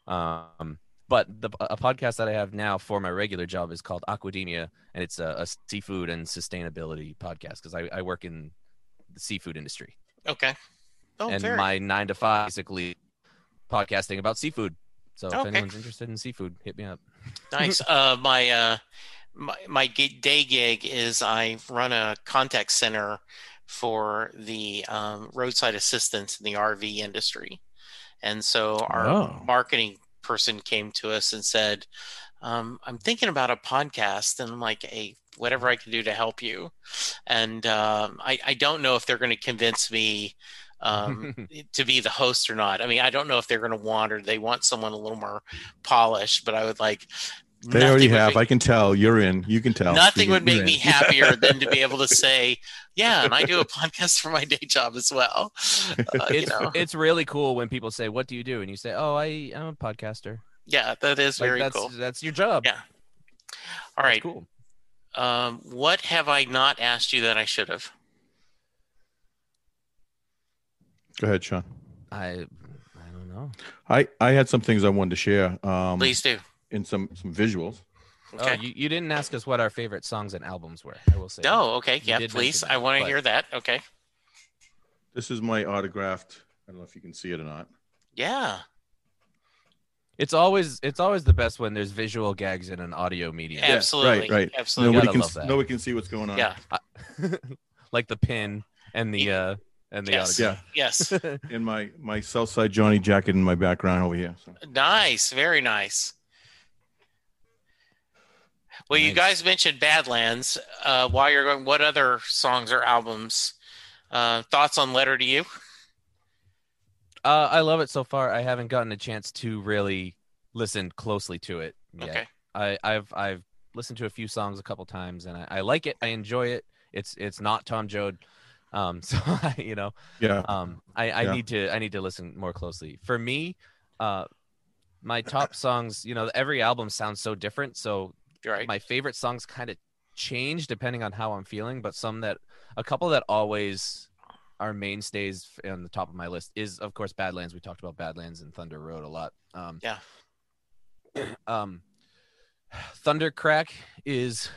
Um but the a podcast that I have now for my regular job is called Aquademia, and it's a, a seafood and sustainability podcast because I, I work in the seafood industry
okay oh
and
very
my nine to five basically podcasting about seafood. So if anyone's interested in seafood, hit me up.
nice uh my uh my, my day gig is i run a contact center for the um, roadside assistance in the rv industry and so our
Oh.
marketing person came to us and said um, i'm thinking about a podcast and i'm like hey whatever i can do to help you and um, I, I don't know if they're going to convince me um, to be the host or not i mean i don't know if they're going to want or they want someone a little more polished but i would like
They
nothing
already have.
make-
I can tell. You're in. You can tell.
nothing would make
you're
me
in.
happier than to be able to say, "Yeah, and I do a podcast for my day job as well." Uh, you
it's
know,
it's really cool when people say, "What do you do?" and you say, "Oh, I I'm a podcaster."
yeah, that is
Like
very
that's
cool.
that's your job.
Yeah. All right.
That's cool.
um, what have I not asked you that I should have?
Go ahead, Shaun.
I I don't know.
I I had some things I wanted to share. Um,
Please do.
In some some visuals.
Okay.
Oh, you, you didn't ask us what our favorite songs and albums were. I will say. that.
oh, okay.
You
Yeah, please.
mention
I want to hear that. Okay.
This is my autographed. I don't know if you can see it or not.
Yeah.
It's always it's always the best when there's visual gags in an audio medium.
Yeah. Absolutely.
Right. Right.
Absolutely.
Nobody can. Nobody can see what's going on.
Yeah.
like the pin and the uh and the
Yes.
autograph.
Yes.
In my my Southside Johnny jacket in my background over here. So.
nice. Very nice. Well, you guys mentioned Badlands. Uh, while you're going, what other songs or albums? Uh, thoughts on Letter to You?
Uh, I love it so far. I haven't gotten a chance to really listen closely to it yet.
Okay.
I, I've I've listened to a few songs a couple times and I, I like it. I enjoy it. It's it's not Tom Joad, um. So I, you know,
Yeah.
um, I, I
Yeah.
need to I need to listen more closely. For me, uh, my top songs, you know, every album sounds so different. So
You're right.
my favorite songs kind of change depending on how I'm feeling, but some that a couple that always are mainstays on the top of my list is of course Badlands. We talked about Badlands and Thunder Road a lot. Um,
Yeah.
Um, Thundercrack is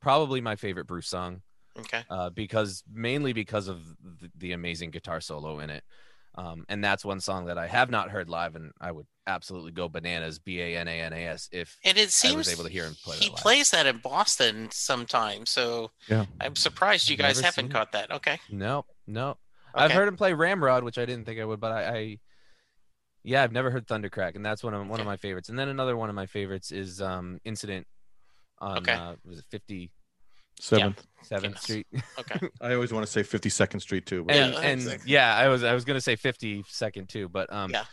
probably my favorite Bruce song
Okay.
uh, because mainly because of the, the amazing guitar solo in it. Um, and that's one song that I have not heard live, and I would absolutely go bananas, B A N A N A S, if
And it
I
seems
was able to hear him play
he
that
plays that in Boston sometimes. So
Yeah.
I'm surprised you
I've
guys
never
haven't
seen it.
caught that. Okay.
No, no. I've heard him play Ramrod, which I didn't think I would, but I, I yeah, I've never heard Thundercrack, and that's one of one of my favorites. And then another one of my favorites is um Incident on
Okay.
uh, was it Fifty
Seventh.
Seventh
Yes.
Street?
Okay.
I always want to say 52nd Street too. But
Yeah,
and and
exactly.
yeah, I was I was gonna say fifty second too, but um
Yeah.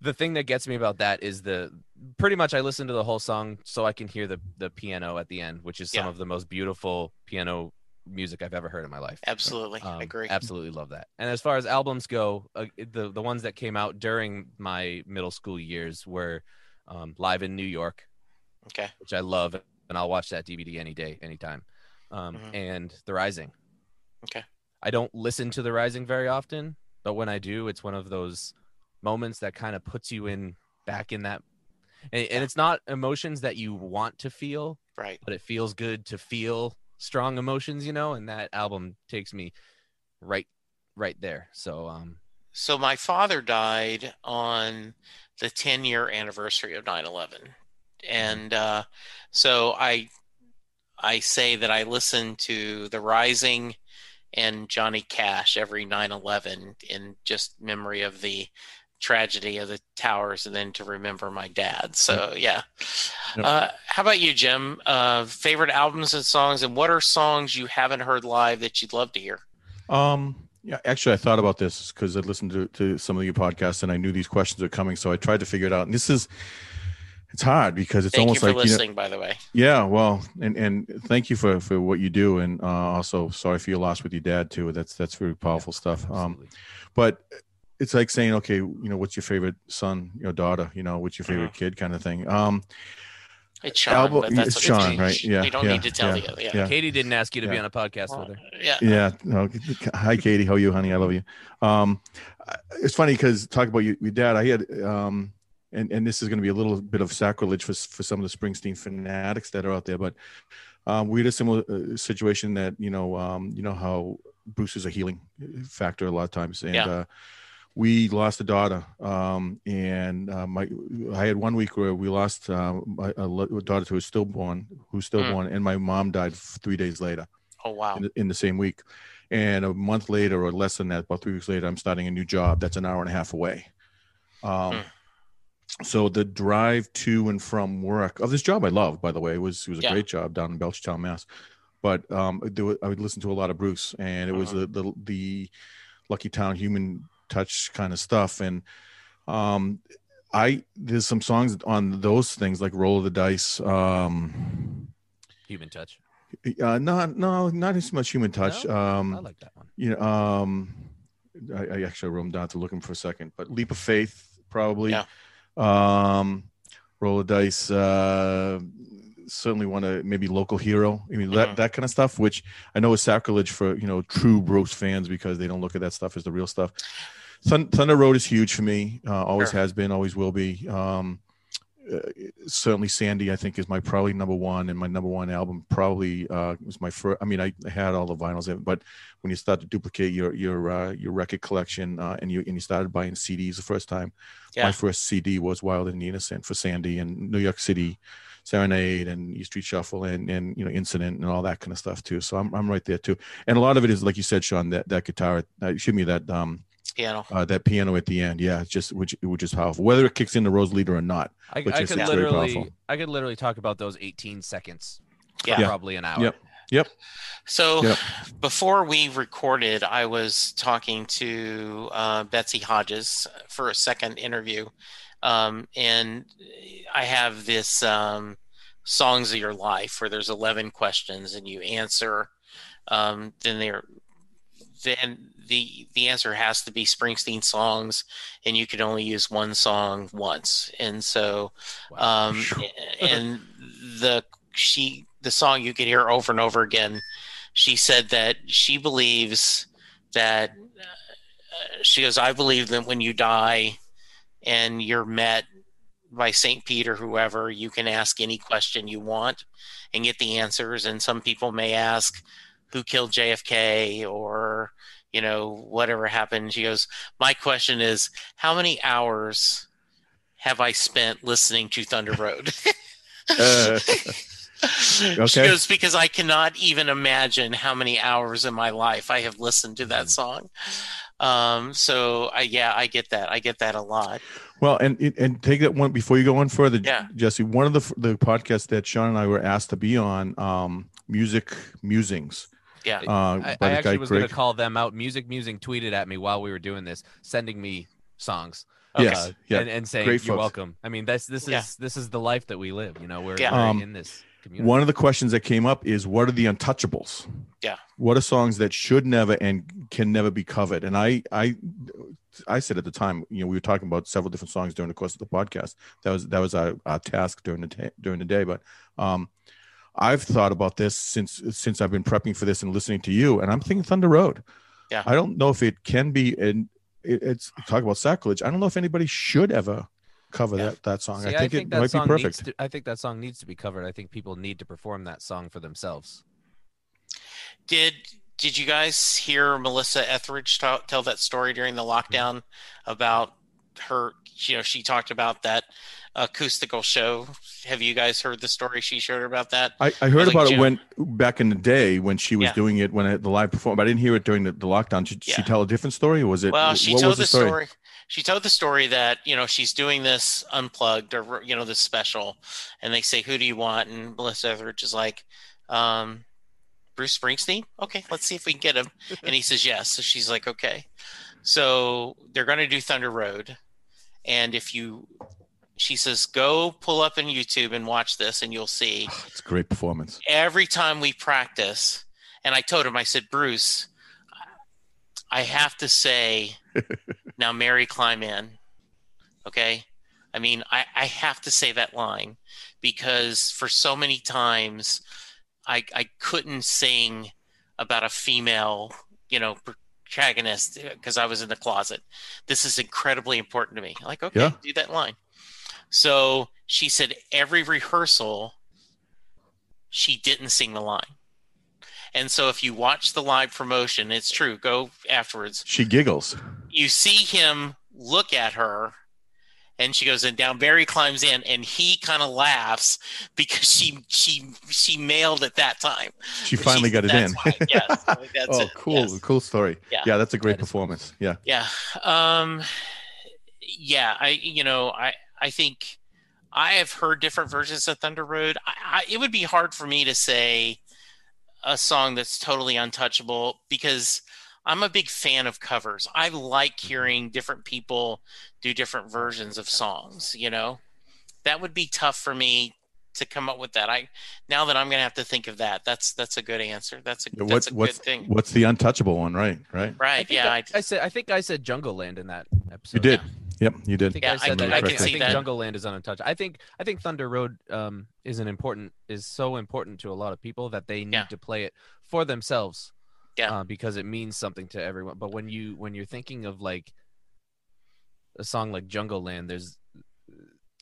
the thing that gets me about that is the pretty much I listen to the whole song so I can hear the the piano at the end, which is some
Yeah.
of the most beautiful piano music I've ever heard in my life.
Absolutely.
Um,
I agree.
Absolutely love that. And as far as albums go, uh, the the ones that came out during my middle school years were um, Live in New York,
Okay.
which I love, and I'll watch that DVD any day, anytime. Um,
Mhm.
And The Rising.
Okay.
I don't listen to The Rising very often, but when I do, it's one of those moments that kind of puts you in back in that. And, and it's not emotions that you want to feel,
Right.
but it feels good to feel strong emotions, you know. And that album takes me right, right there. So, um,
So my father died on the 10 year anniversary of 9/11, and uh, so I I say that I listen to The Rising and Johnny Cash every 9/11 in just memory of the tragedy of the towers, and then to remember my dad. So yeah.
Yep.
Uh, how about you, Jim? Uh, favorite albums and songs, and what are songs you haven't heard live that you'd love to hear?
Um, yeah, actually, I thought about this because I listened to, to some of your podcasts and I knew these questions are coming. So I tried to figure it out. And this is, it's hard because it's
Thank you
almost
for
like, you know,
listening, by the way.
yeah, well, and, and thank you for, for what you do. And uh, also sorry for your loss with your dad too. That's, that's very powerful stuff. Um,
absolutely.
but it's like saying, okay, you know, what's your favorite son, your daughter, you know, what's your favorite kid kind of thing. Um,
It's Shaun,
Album-
but that's
it's
what
Shaun,
it's,
right? Yeah,
We don't
yeah,
need to tell
yeah,
you. Yeah.
yeah.
Katie didn't ask you to be on a podcast with her.
Yeah.
yeah no hi katie how are you honey i love you um it's funny because talk about your, your dad i had um and and this is going to be a little bit of sacrilege for for some of the springsteen fanatics that are out there but um we had a similar uh, situation that you know um you know how bruce is a healing factor a lot of times and
Yeah.
uh we lost a daughter um and uh, my i had one week where we lost uh, my, a daughter who was stillborn who's stillborn and my mom died three days later
Oh wow.
in the, in the same week. And a month later, or less than that, about three weeks later, I'm starting a new job that's an hour and a half away. Um,
Hmm.
So the drive to and from work of this job I love, by the way, it was it was a
Yeah.
great job down in Belchertown, Mass. But um, there wa- I would listen to a lot of Bruce, and it was
Mhm.
the, the the Lucky Town human touch kind of stuff. And um, I there's some songs on those things like Roll of the Dice. Um,
Human touch.
uh, not no, not as much human touch.
No?
Um,
I like that one.
you know, um, I, I actually wrote them down to look them for a second, but leap of faith, probably.
Yeah.
Um, roll of dice, uh, certainly want to maybe local hero. I mean, that, that kind of stuff, which I know is sacrilege for, you know, true Bruce fans because they don't look at that stuff as the real stuff. Thun- Thunder Road is huge for me. Uh, always
Sure.
has been, always will be. Um, uh, certainly Sandy, I think is my probably number one and my number one album probably, uh, was my first, I mean, I, I had all the vinyls, but when you start to duplicate your, your, uh, your record collection, uh, and you, and you started buying CDs the first time,
Yeah.
my first CD was Wild and Innocent for Sandy and New York City Serenade and E Street Shuffle and, and, you know, Incident and all that kind of stuff too. So I'm, I'm right there too. And a lot of it is, like you said, Shaun, that, that guitar, uh, shoot me that, um,
Piano.
uh, that piano at the end. Yeah. It's just, which, which is powerful, whether it kicks in the Rose leader or not.
I,
But
I
just
could
it's
literally,
powerful.
I could literally talk about those 18 seconds. for
Yeah.
probably an hour.
Yep.
So
Yep.
before we recorded, I was talking to uh, Betsy Hodges for a second interview, um, and I have this um, songs of your life where there's 11 questions and you answer. Um, then there, then the the answer has to be Springsteen songs, and you can only use one song once. And so,
Wow.
um, and the she the song you could hear over and over again. She said that she believes that uh, she goes. I believe that when you die and you're met by St. Peter, whoever, you can ask any question you want and get the answers. And some people may ask, who killed JFK or, you know, whatever happened. She goes, My question is, how many hours have I spent listening to Thunder Road?
Uh,
She
Okay.
goes, Because I cannot even imagine how many hours in my life I have listened to that song. Um, so I, yeah, I get that. I get that a lot.
Well, and and take that one before you go on further,
Yeah.
Jesse. One of the the podcasts that Shaun and I were asked to be on, um, music musings.
Yeah.
Uh,
I, I actually was going to call them out. Music Musing tweeted at me while we were doing this, sending me songs.
Yes,
uh,
yeah,
and, and saying
great
you're
folks.
welcome. I mean, that's this is
Yeah.
this is the life that we live. You know, we're,
Yeah.
we're
Um,
in this community.
One of the questions that came up is what are the untouchables?
Yeah.
What are songs that should never and can never be covered? And I I I said at the time, you know, we were talking about several different songs during the course of the podcast. That was that was our, our task during the ta- during the day. But um I've thought about this since since I've been prepping for this and listening to you, and I'm thinking Thunder Road.
Yeah.
I don't know if it can be and it, it's talk about sacrilege. I don't know if anybody should ever cover
Yeah.
that that song.
See,
I think, it might be perfect.
to, I think that song needs to be covered. I think people need to perform that song for themselves.
Did did you guys hear Melissa Etheridge ta- tell that story during the lockdown mm-hmm. about her? You know, she talked about that acoustical show. Have you guys heard the story she shared about that?
I, I heard
like
about it when back in the day when she was
Yeah.
doing it when it, the live performance. I didn't hear it during the, the lockdown. Did she
Yeah.
tell a different story, or was it?
Well, she
what
told
was
the story? She told the story that you know she's doing this unplugged or you know this special, and they say, "Who do you want?" And Melissa Etheridge is like, um, "Bruce Springsteen." Okay, let's see if we can get him. And he says yes. So she's like, "Okay." So they're going to do Thunder Road, and if you, she says, "Go pull up in YouTube and watch this, and you'll see."
It's a great performance.
every time we practice, and I told him, I said, Bruce, I have to say, now Mary climb in. Okay. I mean, I, I have to say that line because for so many times I, I couldn't sing about a female, you know, protagonist because I was in the closet. This is incredibly important to me. Like, okay,
Yeah.
do that line. So she said every rehearsal, she didn't sing the line. And so if you watch the live promotion, it's true, go afterwards.
She giggles.
You see him look at her and she goes and down Barry climbs in and he kind of laughs because she she she mailed at that time.
She finally got it in.
Why, yes, that's
oh,
it,
cool,
yes.
cool story.
Yeah.
Yeah, that's a great
That is
performance. Yeah,
Yeah. Um yeah, I you know, I I think I have heard different versions of Thunder Road. I, I, it would be hard for me to say a song that's totally untouchable because I'm a big fan of covers. I like mm-hmm. hearing different people do different versions of songs, you know. That would be tough for me to come up with that. I now that I'm going to have to think of that. That's that's a good answer. That's a
Yeah,
that's
what's
a
what's
good thing.
what's the untouchable one? Right, right.
I
Right.
think
Yeah,
I,
I,
I said I think I said Jungleland in that episode.
You did. Yep, you
I
did.
think
Yeah,
I
I
said
can-
that.
I
I,
can
think,
see
think
that.
Jungle Land is untouched. I think I think Thunder Road um, is an important is so important to a lot of people that they need
Yeah.
to play it for themselves.
Yeah.
uh, because it means something to everyone. But when you when you're thinking of like a song like Jungleland, there's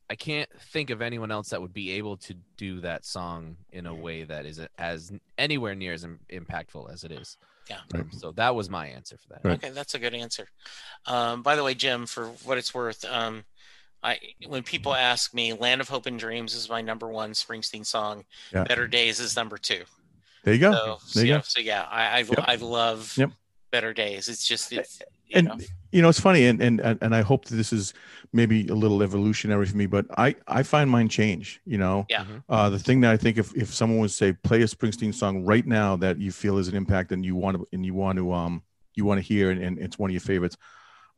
I can't think of anyone else that would be able to do that song in a way that is as anywhere near as impactful as it is.
Yeah.
Um, so that was my answer for that.
Right.
Okay, that's a good answer. Um, by the way, Jim, for what it's worth, um, I when people ask me, "Land of Hope and Dreams" is my number one Springsteen song.
Yeah.
Better Days is number two.
There you go.
So,
there you
yeah,
go.
so yeah, I I,
Yep.
I love
Yep.
Better Days. It's just it's you
And
know
you know, it's funny, and and and and I hope that this is maybe a little evolutionary for me, but I I find mine change. You know,
Yeah.
Mhm.
uh, the thing that I think if if someone would say play a Springsteen song right now that you feel is an impact and you want to and you want to um you want to hear and, and it's one of your favorites,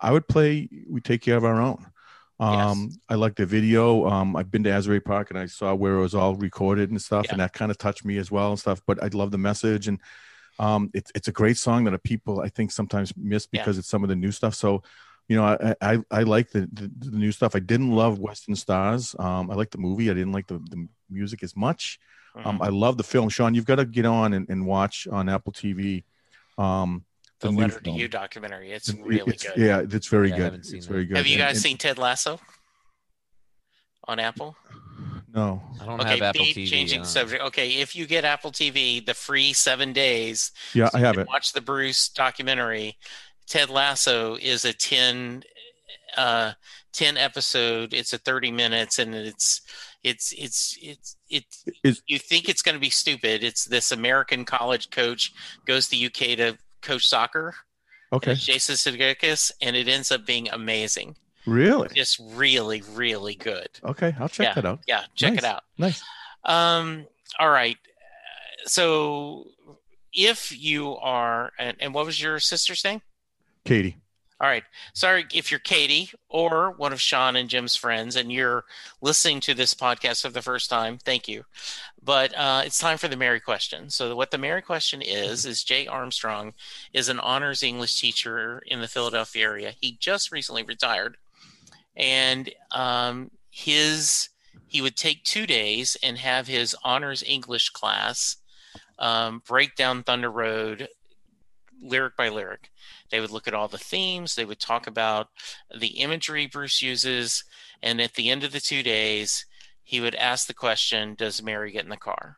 I would play "We Take Care of Our Own." Um, I like the video. Um, I've been to Asbury Park and I saw where it was all recorded and stuff,
Yeah.
and that kind of touched me as well and stuff. But I love the message and um, it's it's a great song that people I think sometimes miss
Yeah.
because it's some of the new stuff. So, you know, I I, I like the, the the new stuff. I didn't love Western Stars. Um, I like the movie. I didn't like the, the music as much. Um,
mhm.
I love the film. Shaun, you've got to get on and, and watch on Apple TV. Um,
the,
the new
Letter to
film.
You documentary. It's
It's-
really
it's-
good.
Yeah, it's very
Yeah, I
good.
haven't seen
It's
that.
very good.
Have you
And-
guys
and-
seen Ted Lasso? on Apple?
No.
I don't
Okay,
have Apple
be-
TV.
changing
uh,
subject. Okay, if you get Apple TV, the free seven days,
Yeah, I have it.
Watch the Bruce documentary. Ted Lasso is a 10, uh, 10 episode. It's a 30 minutes and it's, it's, it's, it's, it's, you think it's going to be stupid. It's this American college coach goes to UK to coach soccer.
Okay.
it's Jason Sudeikis, and it ends up being amazing.
Really?
Just really, really good.
Okay, I'll check that out.
Yeah, check
Nice.
it out.
Nice.
Um, all right. So if you are, and, and what was your sister's name?
Katie.
All right. Sorry if you're Katie or one of Shaun and Jim's friends and you're listening to this podcast for the first time, thank you. But uh, it's time for the Mary question. So, what the Mary question is is Jay Armstrong is an honors English teacher in the Philadelphia area. He just recently retired, and um, his he would take two days and have his honors English class um, break down Thunder Road lyric by lyric. They would look at all the themes. They would talk about the imagery Bruce uses. And at the end of the two days, he would ask the question Does Mary get in the car?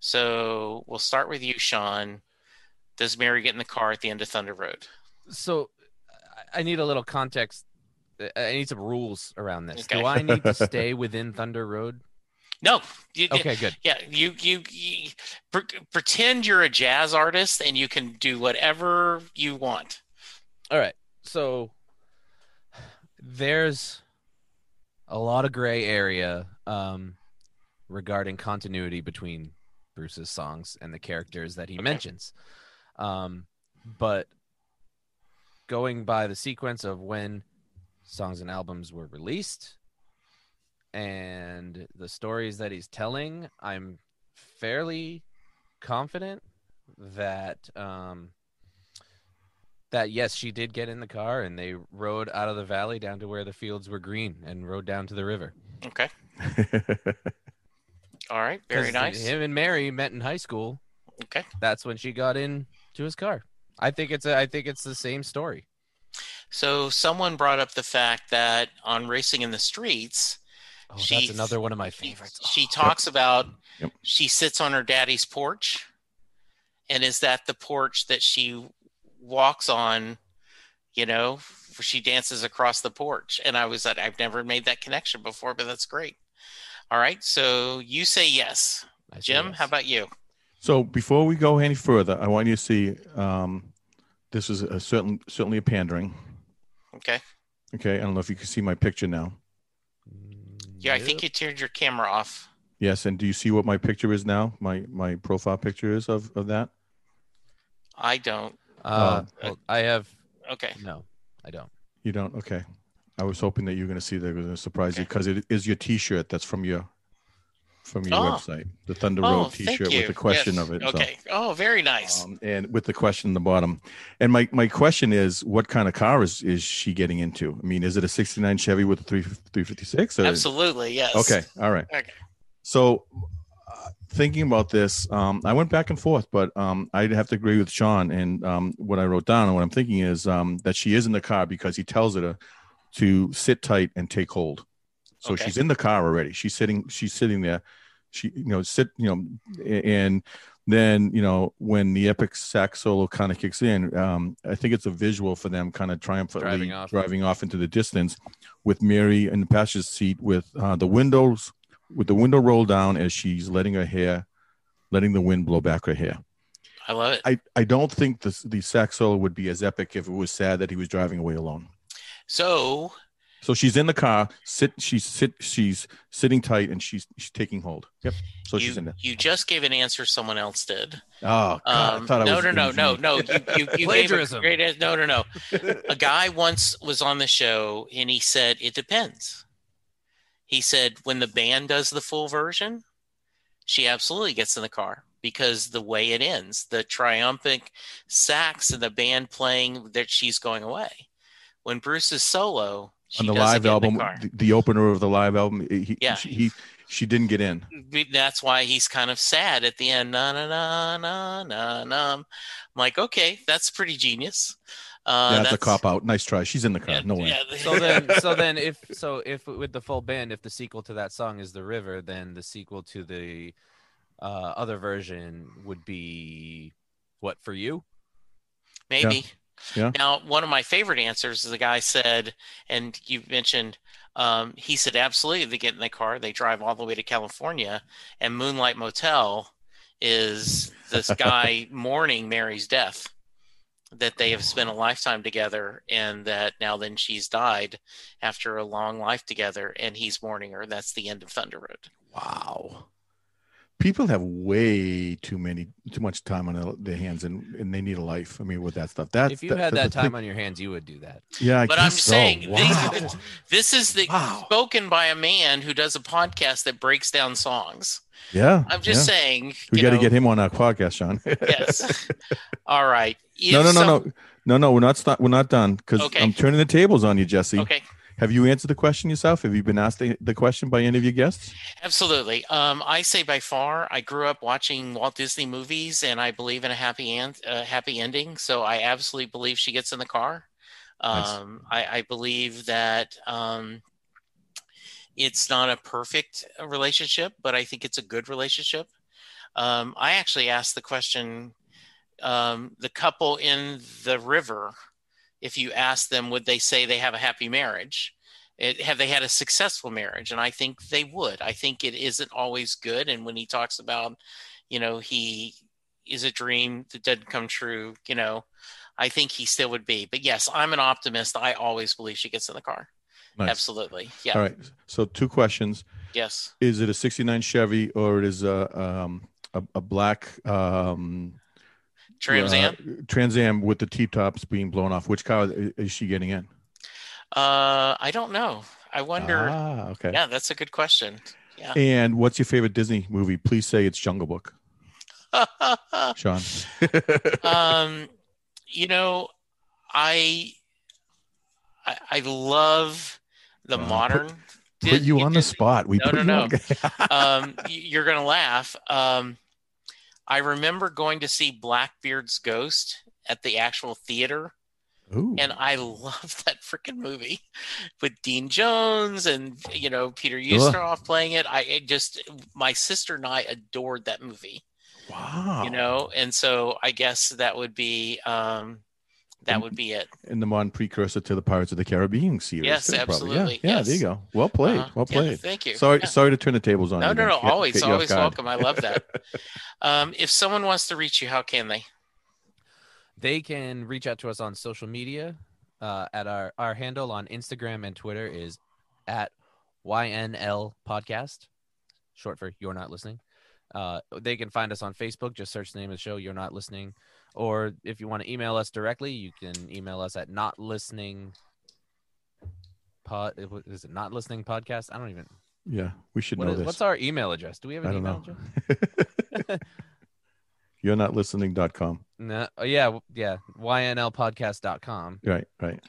So we'll start with you, Shaun. Does Mary get in the car at the end of Thunder Road?
So I- I need a little context. I- need some rules around this.
Okay.
Do I need to stay within Thunder Road?
No. You,
Okay, good.
Yeah, you you, you pre- pretend you're a jazz artist and you can do whatever you want.
All right. So there's a lot of gray area um, regarding continuity between Bruce's songs and the characters that he
Okay.
mentions. Um, but going by the sequence of when songs and albums were released and the stories that he's telling, I'm fairly confident that um, that yes, she did get in the car and they rode out of the valley down to where the fields were green and rode down to the river.
Okay. all right very nice.
Him and Mary met in high school.
Okay.
That's when she got in to his car. I think it's a, I think it's the same story.
So someone brought up the fact that on Racing in the Streets,
Oh,
She-
that's another one of my favorites.
she
Oh,
talks about
Yep.
she sits on her daddy's porch, and is that the porch that she walks on? You know, she dances across the porch, and I was like, I've never made that connection before, but that's great. All right, so you say yes,
I say
Jim.
yes.
How about you?
so before we go any further, I want you to see um, this is a certain certainly a pandering.
Okay.
Okay, I don't know if you can see my picture now.
Yeah, I think you turned your camera off.
Yes, and do you see what my picture is now? My my profile picture is of of that.
I don't.
Uh,
Oh.
well, I have
Okay.
no, I don't.
You don't? Okay. I was hoping that you were going to see that. It was going to surprise you because it is your T-shirt that's from your from your
Oh.
website, the Thunder
Oh,
Road
thank
T-shirt with the question
Yes.
of it. so,
Okay. Oh, very nice.
um, and with the question in the bottom. And my my question is, what kind of car is is she getting into? I mean, is it a '69 Chevy with a 3 356?
Absolutely. Yes.
Okay. All right.
Okay.
So, uh, thinking about this, um, I went back and forth, but um, I'd have to agree with Shaun. And um, what I wrote down and what I'm thinking is um, that she is in the car because he tells her to, to sit tight and take hold. So
Okay.
she's in the car already. She's sitting. She's sitting there. She, you know, sit. You know, and then you know when the epic sax solo kind of kicks in, um, I think it's a visual for them, kind of triumphantly
Driving off.
driving off into the distance, with Mary in the passenger seat with uh, the windows with the window rolled down as she's letting her hair, letting the wind blow back her hair.
I love it.
I, I don't think the the sax solo would be as epic if it was sad that he was driving away alone.
So
So she's in the car, sit she's sit she's sitting tight and she's she's taking hold. Yep. So she's in
you
there.
you just gave an answer someone else did.
Oh God, I
Um,
thought I
no,
was
no, no,
gonna
no, no. You, you, you
Plagiarism.
Gave a great, ans- no, no, no. A guy once was on the show and he said it depends. He said when the band does the full version, she absolutely gets in the car because the way it ends, the triumphant sax and the band playing that she's going away. When Bruce is solo, she
on the live album,
car.
the, the opener of the live album, he,
Yeah.
she, he she didn't get in.
that's why he's kind of sad at the end. Na na na na na na. I'm like, okay, that's pretty genius. Uh,
yeah, that's a cop out. Nice try. She's in the car.
yeah,
no way.
yeah.
So then, so then, if so, if with the full band, if the sequel to that song is the river, then the sequel to the uh, other version would be what for you?
Maybe.
Yeah.
Now, one of my favorite answers is the guy said, and you mentioned, um, he said, absolutely, they get in the car, they drive all the way to California, and Moonlight Motel is this guy mourning Mary's death, that they have spent a lifetime together, and that now then she's died after a long life together, and he's mourning her. That's the end of Thunder Road.
Wow. People have way too many, too much time on their- their hands, and, and they need a life. I mean, with that stuff. That's
if you had
that's
that time
thing.
on your hands, you would do that.
yeah. I
But I'm
so.
saying
wow.
these are the- This is the
Wow.
spoken by a man who does a podcast that breaks down songs.
yeah.
I'm just
yeah.
saying.
We got to get him on our podcast, Shaun.
yes. All right.
no, no, no,
some-
no, no, no. We're not. St- we're not done because
Okay.
I'm turning the tables on you, Jesse.
Okay,
Have you answered the question yourself? Have you been asked the, question by any of your guests?
absolutely. Um, I say by far, I grew up watching Walt Disney movies, and I believe in a happy end, uh, happy ending. So I absolutely believe she gets in the car.
Nice.
Um, I, I believe that um, it's not a perfect relationship, but I think it's a good relationship. Um, I actually asked the question: um, the couple in the river, if you ask them, would they say they have a happy marriage? It, have they had a successful marriage? And I think they would. I think it isn't always good. And when he talks about, you know, he is a dream that doesn't come true, you know, I think he still would be. But yes, I'm an optimist. I always believe she gets in the car.
Nice.
Absolutely. Yeah.
All right. So two questions:
Yes.
Is it a '69 Chevy or it is a um, a, a black um,
Trans Am.
uh, Trans Am with the T tops being blown off? Which car is she getting in?
Uh, I don't know. I wonder.
Ah, okay.
Yeah, that's a good question. Yeah.
And what's your favorite Disney movie? Please say it's Jungle Book, Shaun.
um, you know, I, I, I love the
Uh, put-
modern.
put you
Dis-
on the spot. We
No,
put
no,
you on.
um, you're gonna laugh. Um, I remember going to see Blackbeard's Ghost at the actual theater,
Ooh.
and I love that freaking movie with Dean Jones and you know Peter Ustinov playing it. I it just my sister and I adored that movie,
wow.
you know, and so I guess that would be um, that would be it.
in the modern precursor to the Pirates of the Caribbean series.
Yes,
too, probably.
absolutely,
Yeah, yeah
yes.
there you go. Well played.
Uh,
well
yeah,
played.
thank you.
Sorry,
Yeah.
sorry to turn the tables on.
No,
you
no,
again.
no.
Get-
Always,
get you
always welcome. I love that. Um, if someone wants to reach you, how can they?
They can reach out to us on social media. Uh, at our our handle on Instagram and Twitter is at YNL Podcast, short for You're Not Listening. Uh, they can find us on Facebook. Just search the name of the show. You're not listening. Or if you want to email us directly, you can email us at not listening. Pod is it not listening podcast? I don't even.
Yeah, we should
What
know
is,
this.
what's our email address? Do we have
I
an
don't
email
know.
address?
You're not listening.com.
No. Oh, yeah. w- Yeah. YNLpodcast.com.
Right, right.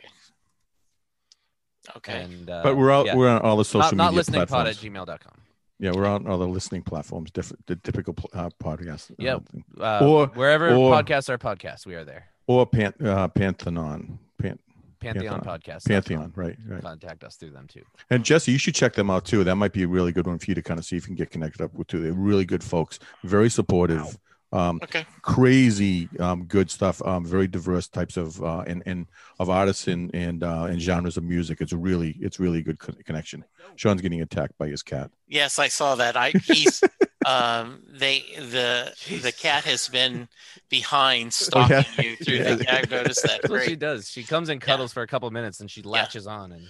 Okay.
And uh,
But we're all
yeah.
we're on all the social
not, not
media
listening pod at
platforms.
gmail.com.
yeah, we're on all the listening platforms, different the typical uh, podcast. Yeah,
Uh,
Or-
wherever
or-
podcasts are podcasts, we are there.
Or Pan, uh, Pantheon. Pan,
Pantheon,
Pantheon.
Podcast.
Pantheon, right, right.
Contact us through them too.
And Jesse, you should check them out too. That might be a really good one for you to kind of see if you can get connected up with too. They're really good folks, very supportive, um,
Okay.
crazy um, good stuff. Um, very diverse types of uh, and and of artists and and uh, and genres of music. It's really it's really good co- connection. Shaun's getting attacked by his cat.
Yes, I saw that. I he's um they the the cat has been behind stalking
Oh, yeah.
you through
Yeah.
the I've noticed that.
That's what she does. She comes and cuddles for a couple minutes and she latches on and.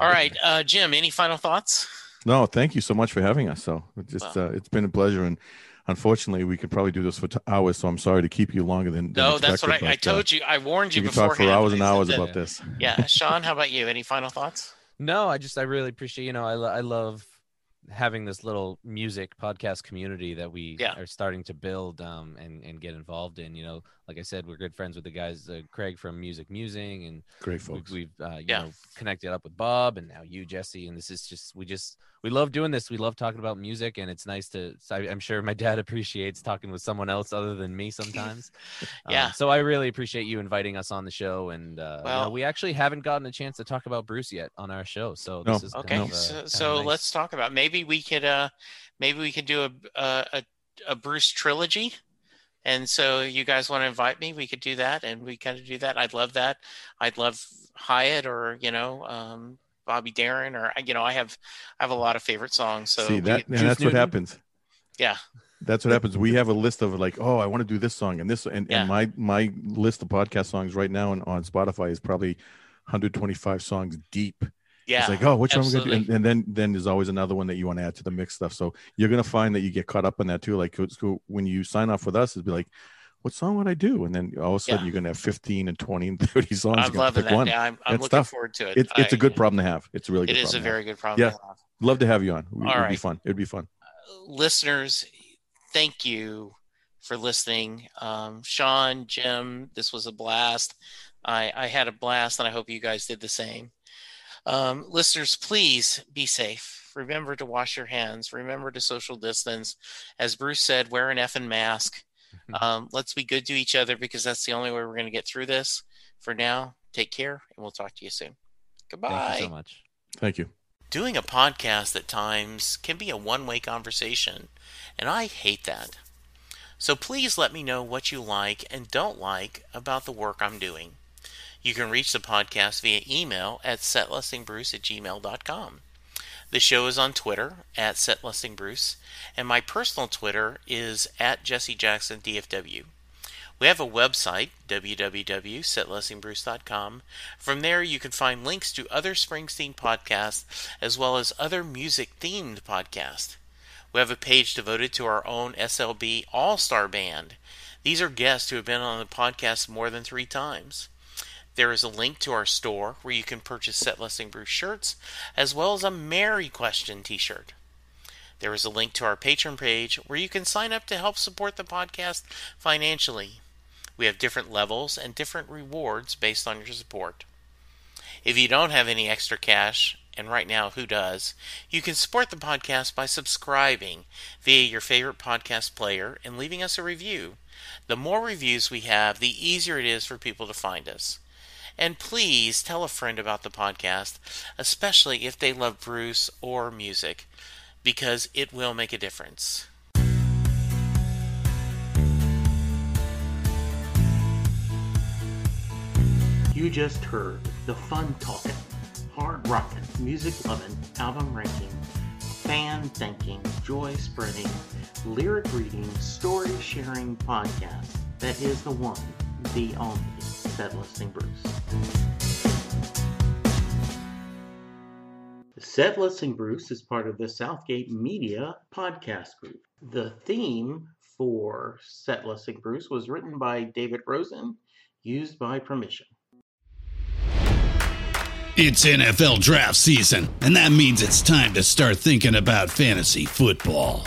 All right, uh, Jim. Any final thoughts?
No, thank you so much for having us. So it just
Wow.
uh, it's been a pleasure, and unfortunately, we could probably do this for t- hours. So I'm sorry to keep you longer than. than
No, that's what
expected,
I, I
but, uh,
told you. I warned you
We could
beforehand.
talk for hours and hours about this.
Yeah, Shaun. How about you? Any final thoughts?
No, I just I really appreciate you know I I love having this little music podcast community that we
Yeah.
are starting to build um and and get involved in. You know, like I said, we're good friends with the guys uh, Craig from Music Musing and
Great
we-
folks.
we've uh, you
Yeah.
know connected up with Bob and now you Jesse and this is just we just we love doing this. We love talking about music, and it's nice to. I, am sure my dad appreciates talking with someone else other than me sometimes.
yeah.
Um, so I really appreciate you inviting us on the show, and uh, well, you know, we actually haven't gotten a chance to talk about Bruce yet on our show. So
no.
this is
okay.
Kind of,
so, so
nice.
let's talk about maybe we could uh maybe we could do a a, a Bruce trilogy. And so you guys want to invite me, we could do that and we kind of do that. I'd love that. I'd love Hiatt or, you know, um, Bobby Darin or, you know, I have, I have a lot of favorite songs. So
see that, and that's what happens.
Yeah.
That's what happens. We have a list of like, oh, I want to do this song and this, and,
Yeah.
and my my list of podcast songs right now on, on Spotify is probably 125 songs deep.
Yeah.
It's like, oh, which one we gonna do? And, and then then there's always another one that you want to add to the mix stuff. So you're gonna find that you get caught up in that too. Like when you sign off with us, it'd be like, what song would I do? And then all of a sudden
Yeah.
you're gonna have 15 and 20 and 30 songs.
I'm loving that.
one.
Yeah. I'm, I'm looking
tough.
forward to it.
It's it's a
I-
good problem to have. It's a really
It
good
is a
to
very good problem.
Yeah.
to have.
Love to have you on. It
All
would be fun. It'd be fun.
listeners, thank you for listening. Um, Sean, Jim, this was a blast. I, I had a blast, and I hope you guys did the same. Um, listeners, please be safe. Remember to wash your hands. Remember to social distance. As Bruce said, wear an effing mask. Um, let's be good to each other because that's the only way we're going to get through this. For now, take care, and we'll talk to you soon. Goodbye.
Thank you so much.
Thank you.
Doing a podcast at times can be a one way conversation, and I hate that. So please let me know what you like and don't like about the work I'm doing. You can reach the podcast via email at setlistingbruce at gmail.com. The show is on Twitter at setlistingbruce, and my personal Twitter is at jessejacksondfw. We have a website, www.setlistingbruce.com. From there, you can find links to other Springsteen podcasts as well as other music themed podcasts. We have a page devoted to our own SLB All Star Band. These are guests who have been on the podcast more than three times. There is a link to our store where you can purchase Set Listing Bruce shirts as well as a Mary Question t shirt. There is a link to our Patreon page where you can sign up to help support the podcast financially. We have different levels and different rewards based on your support. If you don't have any extra cash, and right now, who does? You can support the podcast by subscribing via your favorite podcast player and leaving us a review. The more reviews we have, the easier it is for people to find us. And please tell a friend about the podcast, especially if they love Bruce or music, because it will make a difference.
You just heard the fun talking, hard rocking, music loving, album ranking, fan thinking, joy spreading, lyric reading, story sharing podcast that is the one, the only, Set Listing Bruce. Set Listing Bruce is part of the Southgate Media podcast group. The theme for Set Listing Bruce was written by David Rosen, used by permission.
It's NFL draft season, and that means it's time to start thinking about fantasy football.